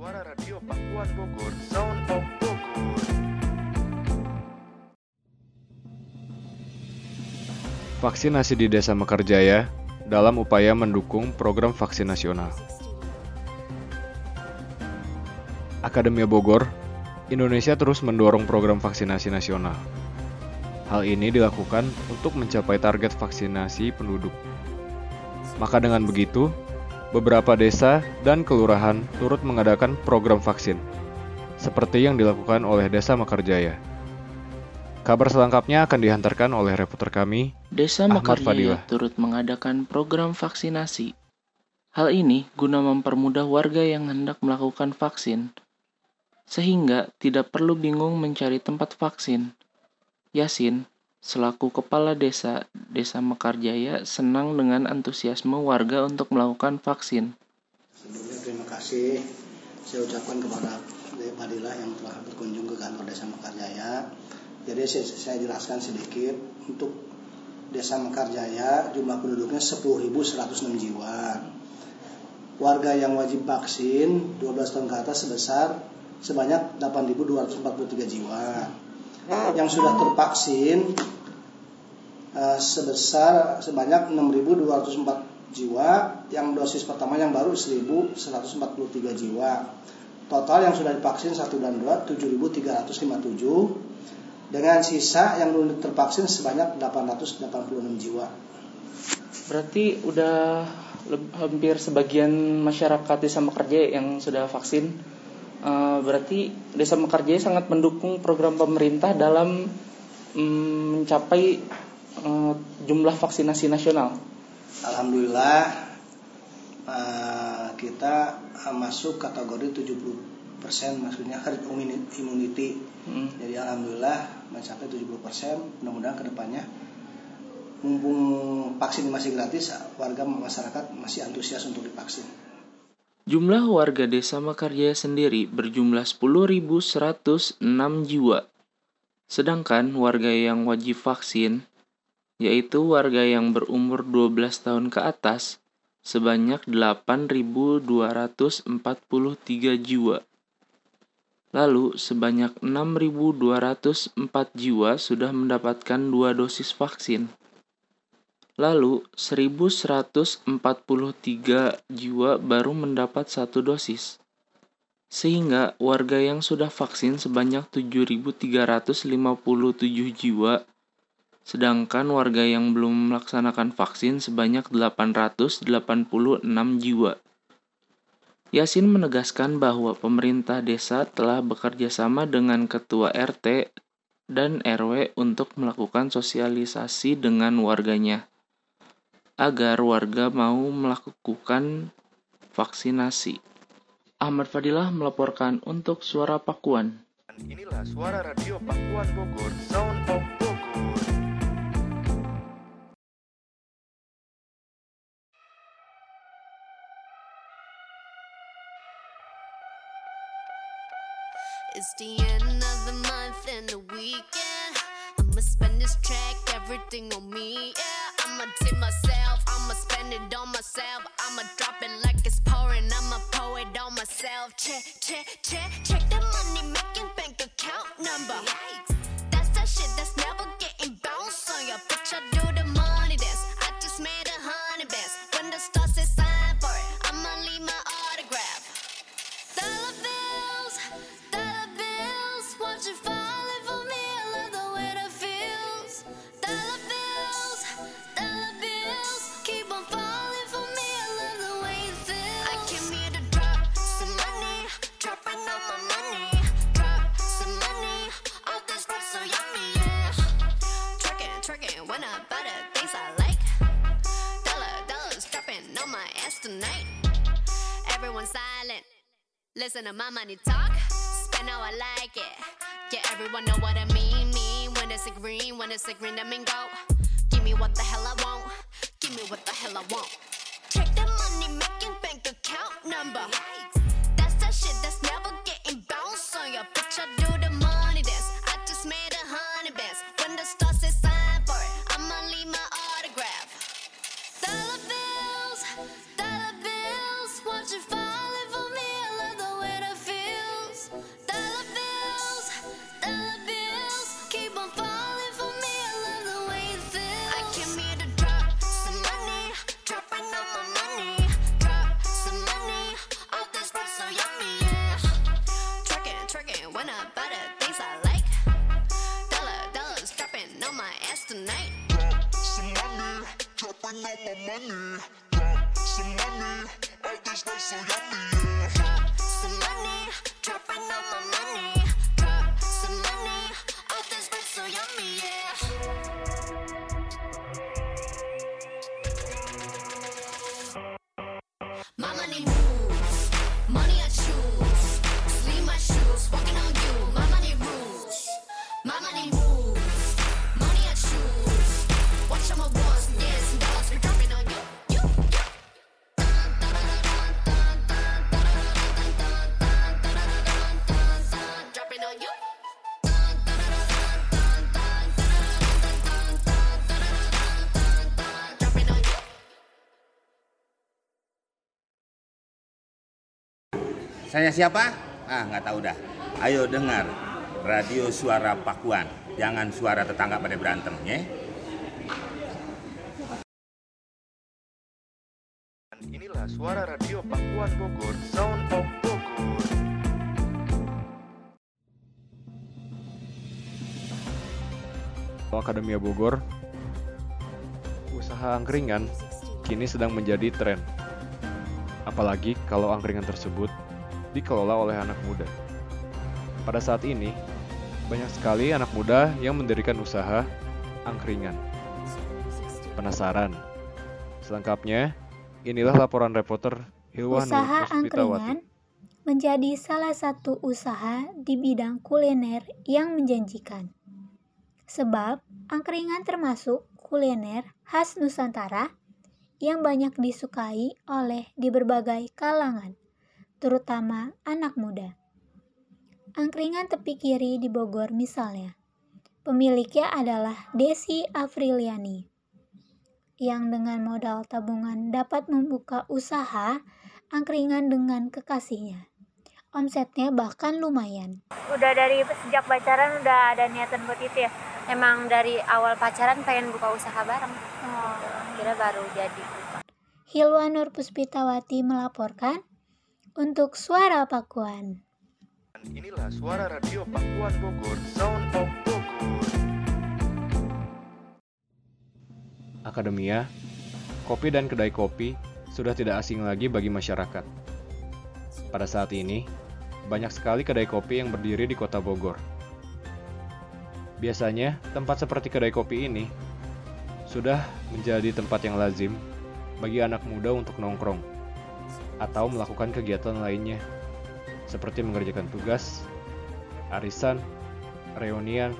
suara radio Pakuan Bogor, Sound of Bogor.
Vaksinasi di Desa Mekarjaya dalam upaya mendukung program vaksin nasional. Akademia Bogor, Indonesia terus mendorong program vaksinasi nasional. Hal ini dilakukan untuk mencapai target vaksinasi penduduk. Maka dengan begitu, beberapa desa dan kelurahan turut mengadakan program vaksin, seperti yang dilakukan oleh Desa Mekarjaya. Kabar selengkapnya akan dihantarkan oleh reporter kami,
Desa
Ahmad
Mekarjaya
Fadilah.
turut mengadakan program vaksinasi. Hal ini guna mempermudah warga yang hendak melakukan vaksin, sehingga tidak perlu bingung mencari tempat vaksin. Yasin, selaku kepala desa Desa Mekarjaya, senang dengan antusiasme warga untuk melakukan vaksin.
Sebelumnya terima kasih saya ucapkan kepada Fadilah yang telah berkunjung ke kantor Desa Mekarjaya. Jadi saya, saya jelaskan sedikit untuk Desa Mekarjaya jumlah penduduknya 10.106 jiwa. Warga yang wajib vaksin 12 tahun ke atas sebesar sebanyak 8.243 jiwa. Yang sudah tervaksin eh, sebesar sebanyak 6.204 jiwa, yang dosis pertama yang baru 1.143 jiwa. Total yang sudah divaksin 1 dan 2 7.357 dengan sisa yang belum tervaksin sebanyak 886 jiwa.
Berarti udah hampir sebagian masyarakat Desa Mekarjaya yang sudah vaksin. Eh, berarti Desa Mekarjaya sangat mendukung program pemerintah dalam mm, mencapai eh, jumlah vaksinasi nasional.
Alhamdulillah eh, kita masuk kategori 70% maksudnya herd immunity. Jadi alhamdulillah mencapai 70%. Mudah-mudahan ke depannya mumpung vaksin masih gratis, warga masyarakat masih antusias untuk divaksin.
Jumlah warga Desa Mekarjaya sendiri berjumlah 10.106 jiwa. Sedangkan warga yang wajib vaksin, yaitu warga yang berumur 12 tahun ke atas, sebanyak 8.243 jiwa. Lalu, sebanyak 6.204 jiwa sudah mendapatkan dua dosis vaksin. Lalu, 1.143 jiwa baru mendapat satu dosis. Sehingga warga yang sudah vaksin sebanyak 7.357 jiwa, sedangkan warga yang belum melaksanakan vaksin sebanyak 886 jiwa. Yasin menegaskan bahwa pemerintah desa telah bekerja sama dengan ketua RT dan RW untuk melakukan sosialisasi dengan warganya agar warga mau melakukan vaksinasi. Ahmad Fadilah melaporkan untuk Suara Pakuan.
Inilah suara radio Pakuan Bogor, Sound of Bogor.
It's the end of the month and the weekend. I'ma spend this track, everything on me. Yeah, I'ma tip myself, I'ma spend it on myself. I'ma drop it like it's pouring, I'ma pour it on myself. Check, check, check, check the money making bank account number. That's that shit that's never getting bounced on your bitch. I do the money Listen to my money talk, spend how I like it. Yeah, everyone know what I mean. Mean when it's a green, when it's a green, I mean go. Give me what the hell I want. Give me what the hell I want. Check the money making bank account number.
Saya siapa? Ah, nggak tahu dah. Ayo dengar radio suara Pakuan. Jangan suara tetangga pada berantem, ya.
Inilah suara radio Pakuan Bogor, Sound of Bogor.
Akademia Bogor, usaha angkringan kini sedang menjadi tren. Apalagi kalau angkringan tersebut dikelola oleh anak muda. Pada saat ini, banyak sekali anak muda yang mendirikan usaha angkringan. Penasaran? Selengkapnya, inilah laporan reporter Hilwan
Usaha angkringan menjadi salah satu usaha di bidang kuliner yang menjanjikan. Sebab angkringan termasuk kuliner khas Nusantara yang banyak disukai oleh di berbagai kalangan, terutama anak muda. Angkringan tepi kiri di Bogor misalnya. Pemiliknya adalah Desi Afriliani yang dengan modal tabungan dapat membuka usaha angkringan dengan kekasihnya. Omsetnya bahkan lumayan.
udah dari sejak pacaran udah ada niatan buat itu ya emang dari awal pacaran pengen buka usaha bareng kira baru jadi
Hilwa Nur Puspitawati melaporkan untuk Suara Pakuan.
Inilah suara radio Pakuan Bogor, Sound of Bogor.
Akademia, kopi dan kedai kopi sudah tidak asing lagi bagi masyarakat. Pada saat ini, banyak sekali kedai kopi yang berdiri di kota Bogor. Biasanya, tempat seperti kedai kopi ini sudah menjadi tempat yang lazim bagi anak muda untuk nongkrong atau melakukan kegiatan lainnya, seperti mengerjakan tugas, arisan, reunian,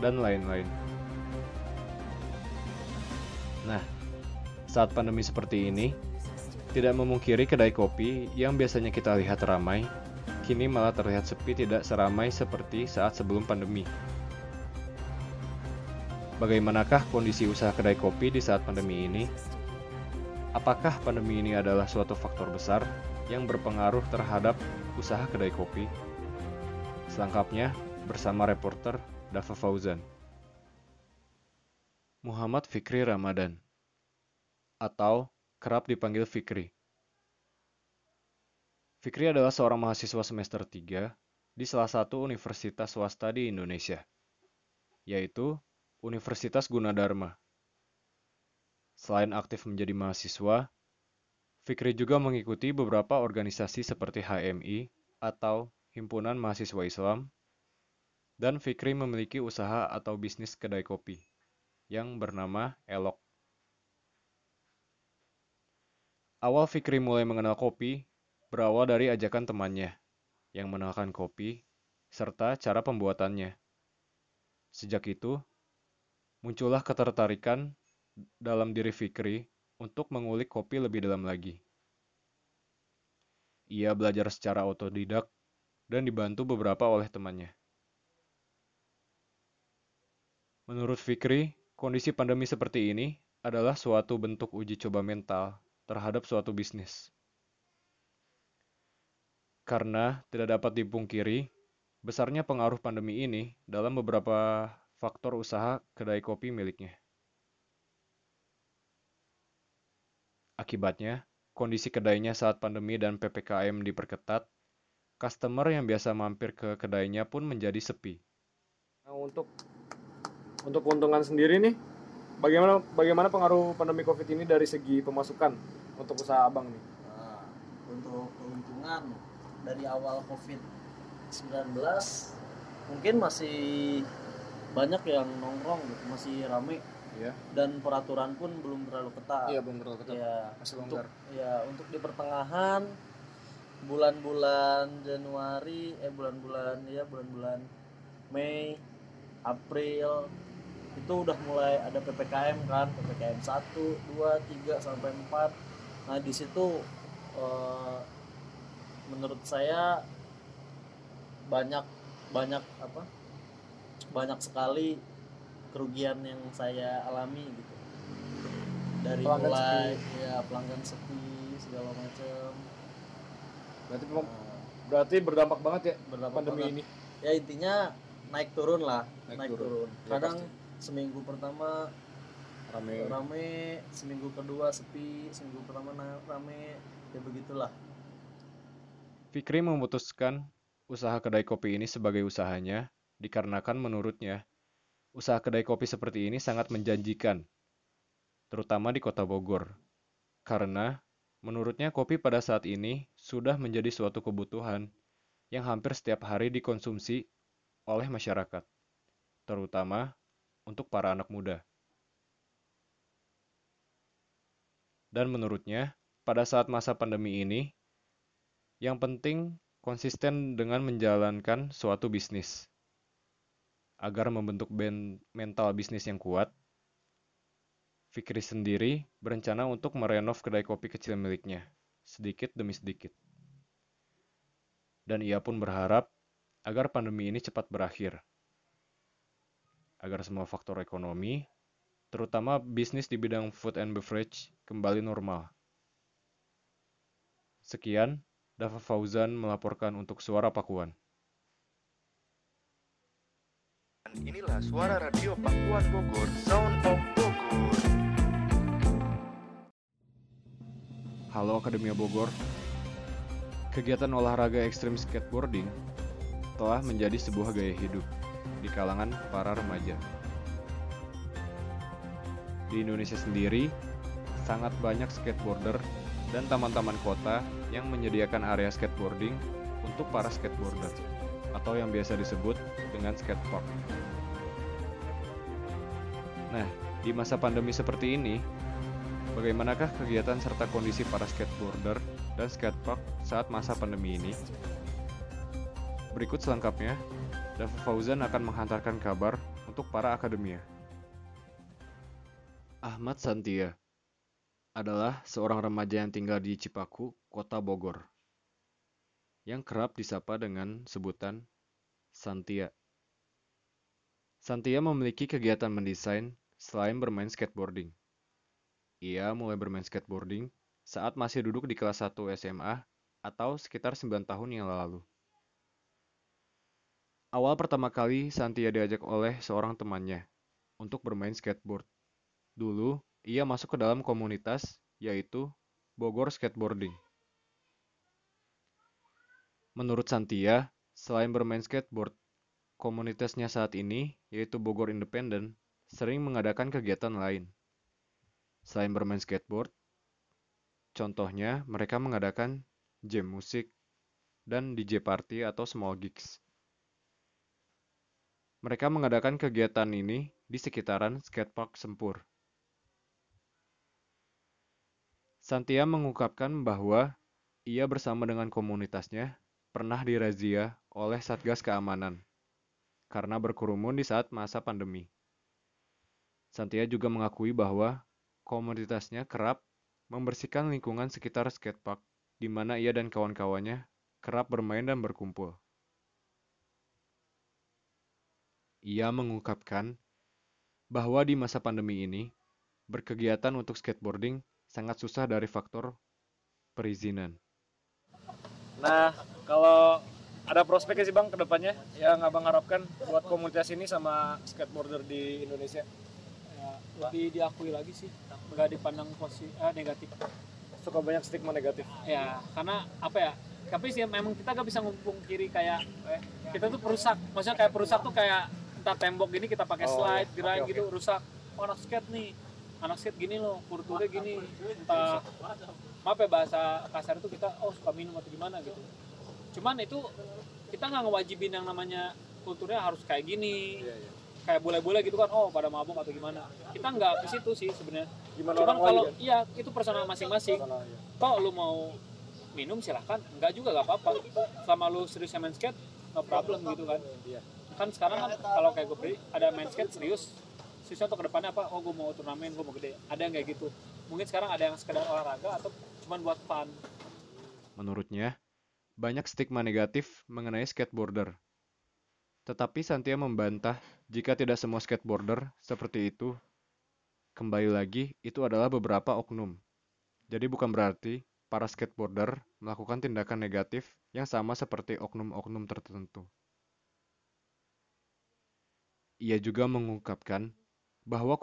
dan lain-lain. Nah, saat pandemi seperti ini, tidak memungkiri kedai kopi yang biasanya kita lihat ramai, kini malah terlihat sepi tidak seramai seperti saat sebelum pandemi. Bagaimanakah kondisi usaha kedai kopi di saat pandemi ini? Apakah pandemi ini adalah suatu faktor besar yang berpengaruh terhadap usaha kedai kopi? Selengkapnya bersama reporter Dava Fauzan. Muhammad Fikri Ramadan atau kerap dipanggil Fikri. Fikri adalah seorang mahasiswa semester 3 di salah satu universitas swasta di Indonesia, yaitu Universitas Gunadarma. Selain aktif menjadi mahasiswa, Fikri juga mengikuti beberapa organisasi seperti HMI atau Himpunan Mahasiswa Islam, dan Fikri memiliki usaha atau bisnis kedai kopi yang bernama Elok. Awal Fikri mulai mengenal kopi berawal dari ajakan temannya yang mengenalkan kopi serta cara pembuatannya. Sejak itu, muncullah ketertarikan dalam diri Fikri untuk mengulik kopi lebih dalam lagi. Ia belajar secara otodidak dan dibantu beberapa oleh temannya. Menurut Fikri, kondisi pandemi seperti ini adalah suatu bentuk uji coba mental terhadap suatu bisnis. Karena tidak dapat dipungkiri, besarnya pengaruh pandemi ini dalam beberapa faktor usaha kedai kopi miliknya. Akibatnya, kondisi kedainya saat pandemi dan PPKM diperketat, customer yang biasa mampir ke kedainya pun menjadi sepi.
Nah, untuk untuk keuntungan sendiri nih, bagaimana bagaimana pengaruh pandemi covid ini dari segi pemasukan untuk usaha abang nih
Nah, untuk keuntungan dari awal COVID-19 mungkin masih banyak yang nongkrong gitu, masih rame.
Iya.
Dan peraturan pun belum terlalu ketat.
Iya, belum terlalu ketat.
Ya,
Masih
untuk,
longgar.
ya, untuk di pertengahan bulan-bulan Januari eh bulan-bulan ya bulan-bulan Mei, April itu udah mulai ada PPKM kan, PPKM 1, 2, 3 sampai 4. Nah, di situ eh, menurut saya banyak banyak apa? Banyak sekali kerugian yang saya alami gitu. Dari
Pelanggan
mulai
sepi.
ya pelanggan sepi segala macam.
berarti pem- berarti berdampak banget ya
Berdampak
pandemi
banget.
ini
Ya intinya naik turun lah,
Naik
naik,
turun.
turun.
Ya,
Kadang
pasti.
seminggu pertama
rame
rame, seminggu kedua sepi, seminggu pertama rame, ya begitulah.
Fikri memutuskan usaha kedai kopi ini sebagai usahanya dikarenakan menurutnya usaha kedai kopi seperti ini sangat menjanjikan, terutama di kota Bogor. Karena menurutnya kopi pada saat ini sudah menjadi suatu kebutuhan yang hampir setiap hari dikonsumsi oleh masyarakat, terutama untuk para anak muda. Dan menurutnya, pada saat masa pandemi ini, yang penting konsisten dengan menjalankan suatu bisnis. Agar membentuk ben- mental bisnis yang kuat, Fikri sendiri berencana untuk merenov kedai kopi kecil miliknya, sedikit demi sedikit. Dan ia pun berharap agar pandemi ini cepat berakhir. Agar semua faktor ekonomi, terutama bisnis di bidang food and beverage, kembali normal. Sekian, Dava Fauzan melaporkan untuk Suara Pakuan.
Inilah suara radio Pakuan Bogor, Sound of Bogor.
Halo Akademia Bogor. Kegiatan olahraga ekstrim skateboarding telah menjadi sebuah gaya hidup di kalangan para remaja. Di Indonesia sendiri, sangat banyak skateboarder dan taman-taman kota yang menyediakan area skateboarding untuk para skateboarder atau yang biasa disebut dengan skatepark. Nah, di masa pandemi seperti ini, bagaimanakah kegiatan serta kondisi para skateboarder dan skatepark saat masa pandemi ini? Berikut selengkapnya, Dava Fauzan akan menghantarkan kabar untuk para akademia. Ahmad Santia adalah seorang remaja yang tinggal di Cipaku, kota Bogor, yang kerap disapa dengan sebutan Santia. Santia memiliki kegiatan mendesain selain bermain skateboarding. Ia mulai bermain skateboarding saat masih duduk di kelas 1 SMA atau sekitar 9 tahun yang lalu. Awal pertama kali Santia diajak oleh seorang temannya untuk bermain skateboard. Dulu, ia masuk ke dalam komunitas yaitu Bogor Skateboarding. Menurut Santia, selain bermain skateboard, komunitasnya saat ini, yaitu Bogor Independent, sering mengadakan kegiatan lain. Selain bermain skateboard, contohnya mereka mengadakan jam musik dan DJ party atau small gigs. Mereka mengadakan kegiatan ini di sekitaran skatepark Sempur. Santia mengungkapkan bahwa ia bersama dengan komunitasnya pernah dirazia oleh Satgas Keamanan karena berkerumun di saat masa pandemi. Santia juga mengakui bahwa komunitasnya kerap membersihkan lingkungan sekitar skatepark di mana ia dan kawan-kawannya kerap bermain dan berkumpul. Ia mengungkapkan bahwa di masa pandemi ini, berkegiatan untuk skateboarding sangat susah dari faktor perizinan.
Nah, kalau ada prospeknya sih bang ke depannya yang abang harapkan buat komunitas ini sama skateboarder di Indonesia?
Ya, lebih diakui lagi sih nggak dipandang positif eh, negatif
Suka banyak stigma negatif.
ya karena apa ya tapi sih memang kita nggak bisa ngumpung kiri kayak eh, kita tuh perusak maksudnya kayak perusak tuh kayak entah tembok gini kita pakai
Oh,
slide
iya.
grind
Oke,
gitu rusak oh, anak skate nih anak skate gini loh kulturnya gini entah maaf ya bahasa kasar itu kita oh suka minum atau gimana gitu. Cuman itu kita nggak ngewajibin yang namanya kulturnya harus kayak gini. Kayak boleh-boleh gitu kan oh pada mabuk atau gimana. Kita nggak ke situ sih sebenarnya.
Gimana
cuman kalau
kan?
iya itu personal masing-masing. Toh lu mau minum silahkan. Nggak juga nggak apa-apa. Selama lu serius main skate no problem gitu kan. Kan sekarang kan kalau kayak gue ada main skate serius. Seriusnya untuk ke depannya apa? Oh gue mau turnamen gue mau gede. Ada yang kayak gitu. Mungkin sekarang ada yang sekedar olahraga atau cuman buat fun
Menurutnya, banyak stigma negatif mengenai skateboarder. Tetapi Santia membantah jika tidak semua skateboarder seperti itu. Kembali lagi, itu adalah beberapa oknum. Jadi bukan berarti para skateboarder melakukan tindakan negatif yang sama seperti oknum-oknum tertentu. Ia juga mengungkapkan bahwa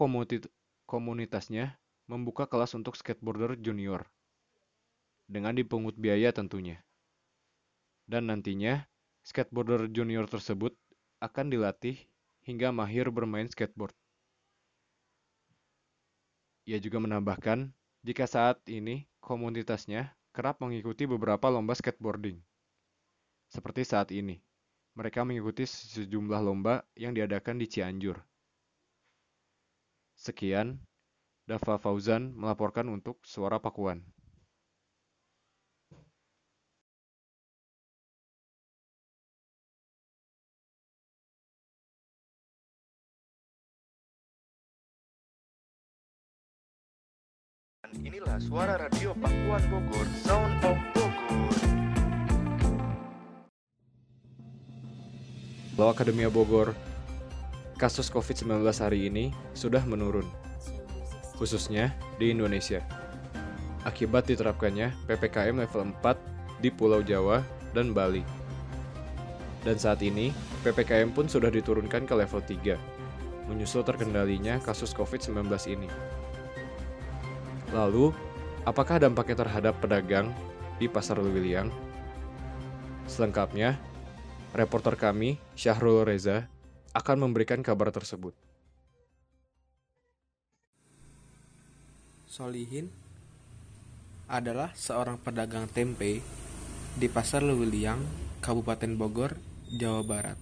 komunitasnya membuka kelas untuk skateboarder junior dengan dipungut biaya tentunya. Dan nantinya, skateboarder junior tersebut akan dilatih hingga mahir bermain skateboard. Ia juga menambahkan, jika saat ini komunitasnya kerap mengikuti beberapa lomba skateboarding. Seperti saat ini, mereka mengikuti sejumlah lomba yang diadakan di Cianjur. Sekian, Dava Fauzan melaporkan untuk Suara Pakuan.
Inilah suara radio Pakuan Bogor, Sound of Bogor.
Halo Akademia Bogor, kasus COVID-19 hari ini sudah menurun, khususnya di Indonesia. Akibat diterapkannya PPKM level 4 di Pulau Jawa dan Bali. Dan saat ini, PPKM pun sudah diturunkan ke level 3, menyusul terkendalinya kasus COVID-19 ini. Lalu, apakah dampaknya terhadap pedagang di Pasar Lewiliang? Selengkapnya, reporter kami, Syahrul Reza, akan memberikan kabar tersebut.
Solihin adalah seorang pedagang tempe di Pasar Lewiliang, Kabupaten Bogor, Jawa Barat.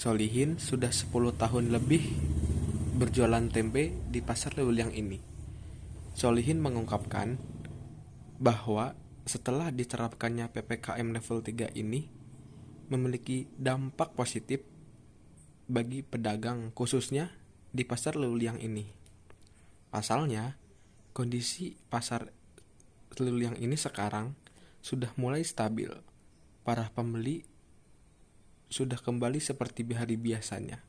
Solihin sudah 10 tahun lebih berjualan tempe di Pasar Lewiliang ini. Solihin mengungkapkan bahwa setelah diterapkannya PPKM level 3 ini memiliki dampak positif bagi pedagang khususnya di pasar Lewiliang ini. Pasalnya, kondisi pasar Lewiliang ini sekarang sudah mulai stabil. Para pembeli sudah kembali seperti hari biasanya.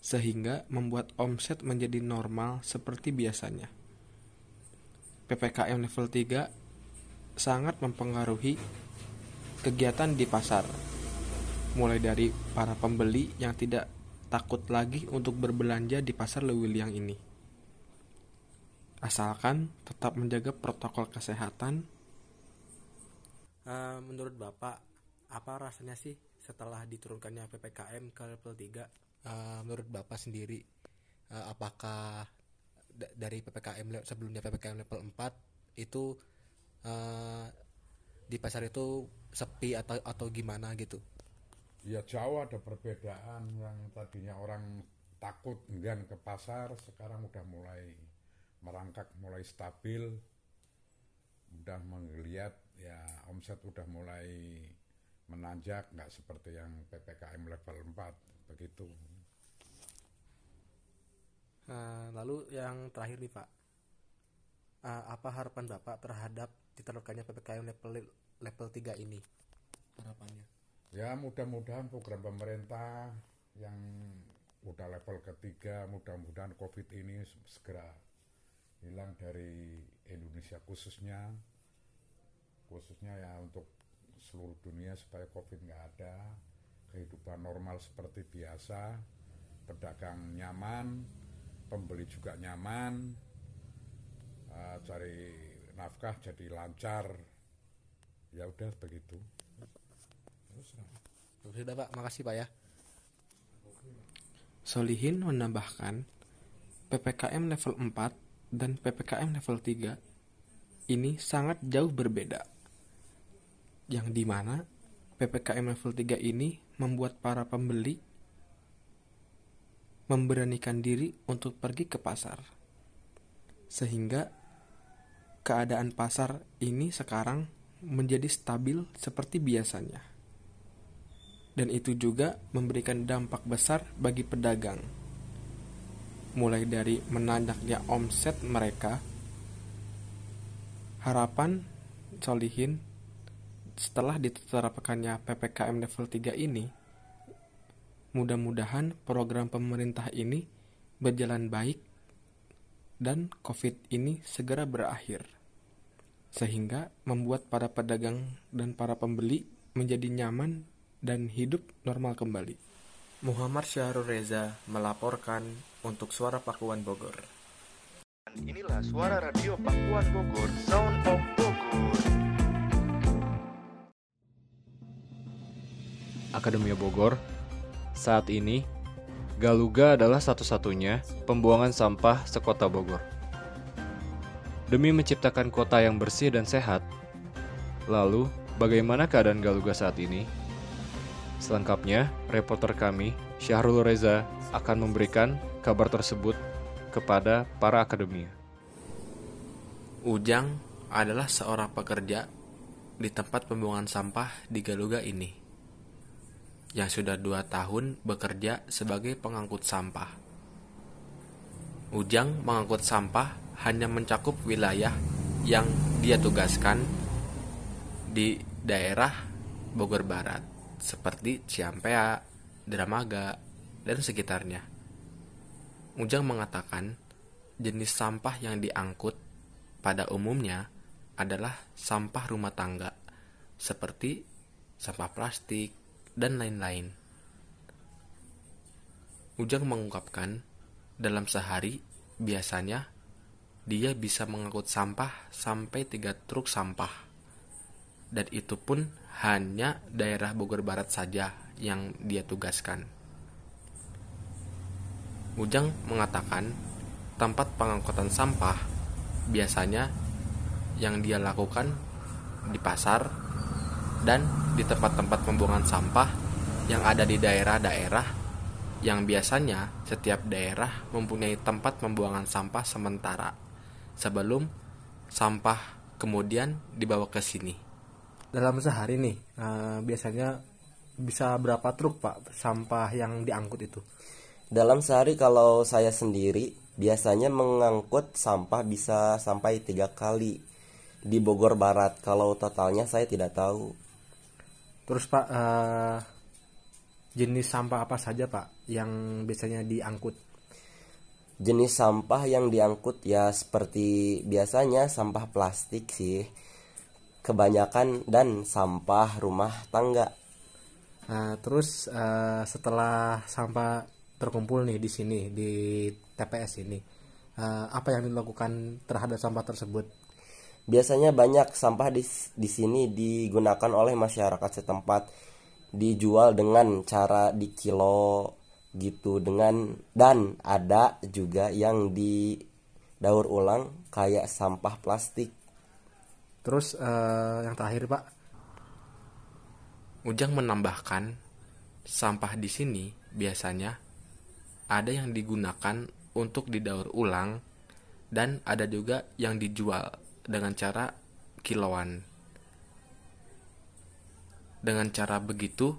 Sehingga membuat omset menjadi normal seperti biasanya. PPKM level 3 sangat mempengaruhi kegiatan di pasar. Mulai dari para pembeli yang tidak takut lagi untuk berbelanja di pasar Lewiliang ini. Asalkan tetap menjaga protokol kesehatan. Eh, menurut Bapak, apa rasanya sih setelah diturunkannya PPKM ke level 3? Eh, menurut Bapak sendiri, eh, apakah dari PPKM sebelumnya PPKM level 4 itu eh, di pasar itu sepi atau atau gimana gitu?
Ya jauh ada perbedaan yang tadinya orang takut enggan ke pasar sekarang udah mulai merangkak mulai stabil udah melihat ya omset udah mulai menanjak nggak seperti yang PPKM level 4 begitu
Nah, lalu yang terakhir nih Pak, Eh, apa harapan Bapak terhadap diterapkannya PPKM level level 3 ini? Harapannya?
ya mudah-mudahan program pemerintah yang udah level ketiga mudah-mudahan covid ini segera hilang dari Indonesia khususnya khususnya ya untuk seluruh dunia supaya covid nggak ada kehidupan normal seperti biasa pedagang nyaman pembeli juga nyaman eh, cari nafkah jadi lancar ya udah begitu
Sudah Pak, makasih Pak ya. Solihin menambahkan PPKM level 4 dan PPKM level 3 ini sangat jauh berbeda. Yang di mana PPKM level 3 ini membuat para pembeli memberanikan diri untuk pergi ke pasar. Sehingga keadaan pasar ini sekarang menjadi stabil seperti biasanya. Dan itu juga memberikan dampak besar bagi pedagang. Mulai dari menanjaknya omset mereka, harapan Solihin setelah diterapkannya PPKM level 3 ini, mudah-mudahan program pemerintah ini berjalan baik dan COVID ini segera berakhir, sehingga membuat para pedagang dan para pembeli menjadi nyaman dan hidup normal kembali. Muhammad Syahrul Reza melaporkan untuk Suara Pakuan Bogor.
Inilah suara radio Pakuan Bogor, Sound of Bogor.
Akademia Bogor, saat ini Galuga adalah satu-satunya pembuangan sampah sekota Bogor. Demi menciptakan kota yang bersih dan sehat, lalu bagaimana keadaan Galuga saat ini? Selengkapnya, reporter kami, Syahrul Reza, akan memberikan kabar tersebut kepada para akademia.
Ujang adalah seorang pekerja di tempat pembuangan sampah di Galuga ini yang sudah dua tahun bekerja sebagai pengangkut sampah. Ujang mengangkut sampah hanya mencakup wilayah yang dia tugaskan di daerah Bogor Barat, seperti Ciampea, Dramaga, dan sekitarnya. Ujang mengatakan jenis sampah yang diangkut pada umumnya adalah sampah rumah tangga, seperti sampah plastik, dan lain-lain. Ujang mengungkapkan, dalam sehari biasanya dia bisa mengangkut sampah sampai tiga truk sampah. Dan itu pun hanya daerah Bogor Barat saja yang dia tugaskan. Ujang mengatakan tempat pengangkutan sampah biasanya yang dia lakukan di pasar dan di tempat-tempat pembuangan sampah yang ada di daerah-daerah yang biasanya setiap daerah mempunyai tempat pembuangan sampah sementara sebelum sampah kemudian dibawa ke sini.
Dalam sehari nih, eh, biasanya bisa berapa truk pak sampah yang diangkut itu?
Dalam sehari kalau saya sendiri biasanya mengangkut sampah bisa sampai tiga kali di Bogor Barat. Kalau totalnya saya tidak tahu.
Terus pak eh, jenis sampah apa saja pak yang biasanya diangkut?
Jenis sampah yang diangkut ya seperti biasanya sampah plastik sih. Kebanyakan dan sampah rumah tangga.
Nah, terus eh, setelah sampah terkumpul nih di sini di TPS ini, eh, apa yang dilakukan terhadap sampah tersebut?
Biasanya banyak sampah di, di sini digunakan oleh masyarakat setempat. Dijual dengan cara di kilo gitu dengan dan ada juga yang didaur ulang kayak sampah plastik.
Terus eh, yang terakhir pak,
Ujang menambahkan, sampah di sini biasanya ada yang digunakan untuk didaur ulang dan ada juga yang dijual dengan cara kiloan. Dengan cara begitu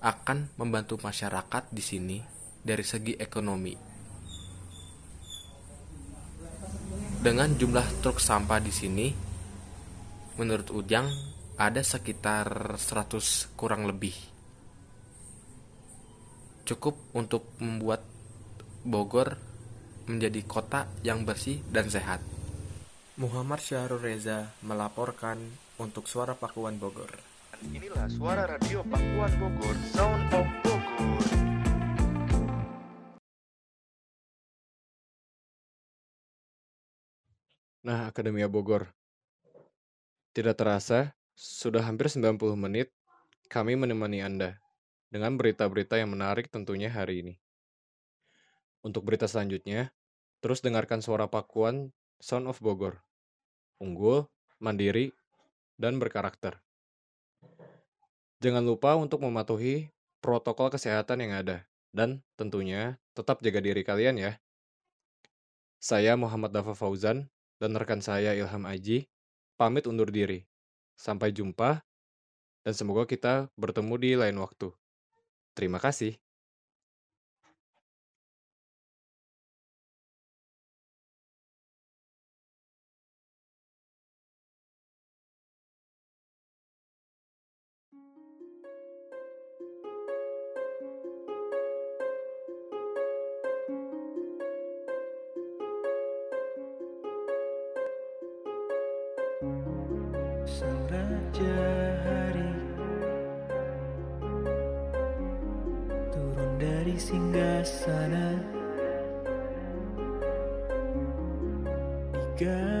akan membantu masyarakat di sini dari segi ekonomi. Dengan jumlah truk sampah di sini, menurut Ujang ada sekitar 100 kurang lebih. Cukup untuk membuat Bogor menjadi kota yang bersih dan sehat. Muhammad Syahrul Reza melaporkan untuk Suara Pakuan Bogor.
Inilah suara radio Pakuan Bogor, Sound of Bogor.
Nah, Akademia Bogor. Tidak terasa, sudah hampir 90 menit kami menemani Anda dengan berita-berita yang menarik tentunya hari ini.
Untuk berita selanjutnya, terus dengarkan suara Pakuan Sound of Bogor. Unggul, mandiri, dan berkarakter. Jangan lupa untuk mematuhi protokol kesehatan yang ada. Dan tentunya tetap jaga diri kalian ya. Saya Muhammad Dafa Fauzan dan rekan saya Ilham Aji pamit undur diri. Sampai jumpa dan semoga kita bertemu di lain waktu. Terima kasih.
Raja Hari Turun dari singgasana Digantikan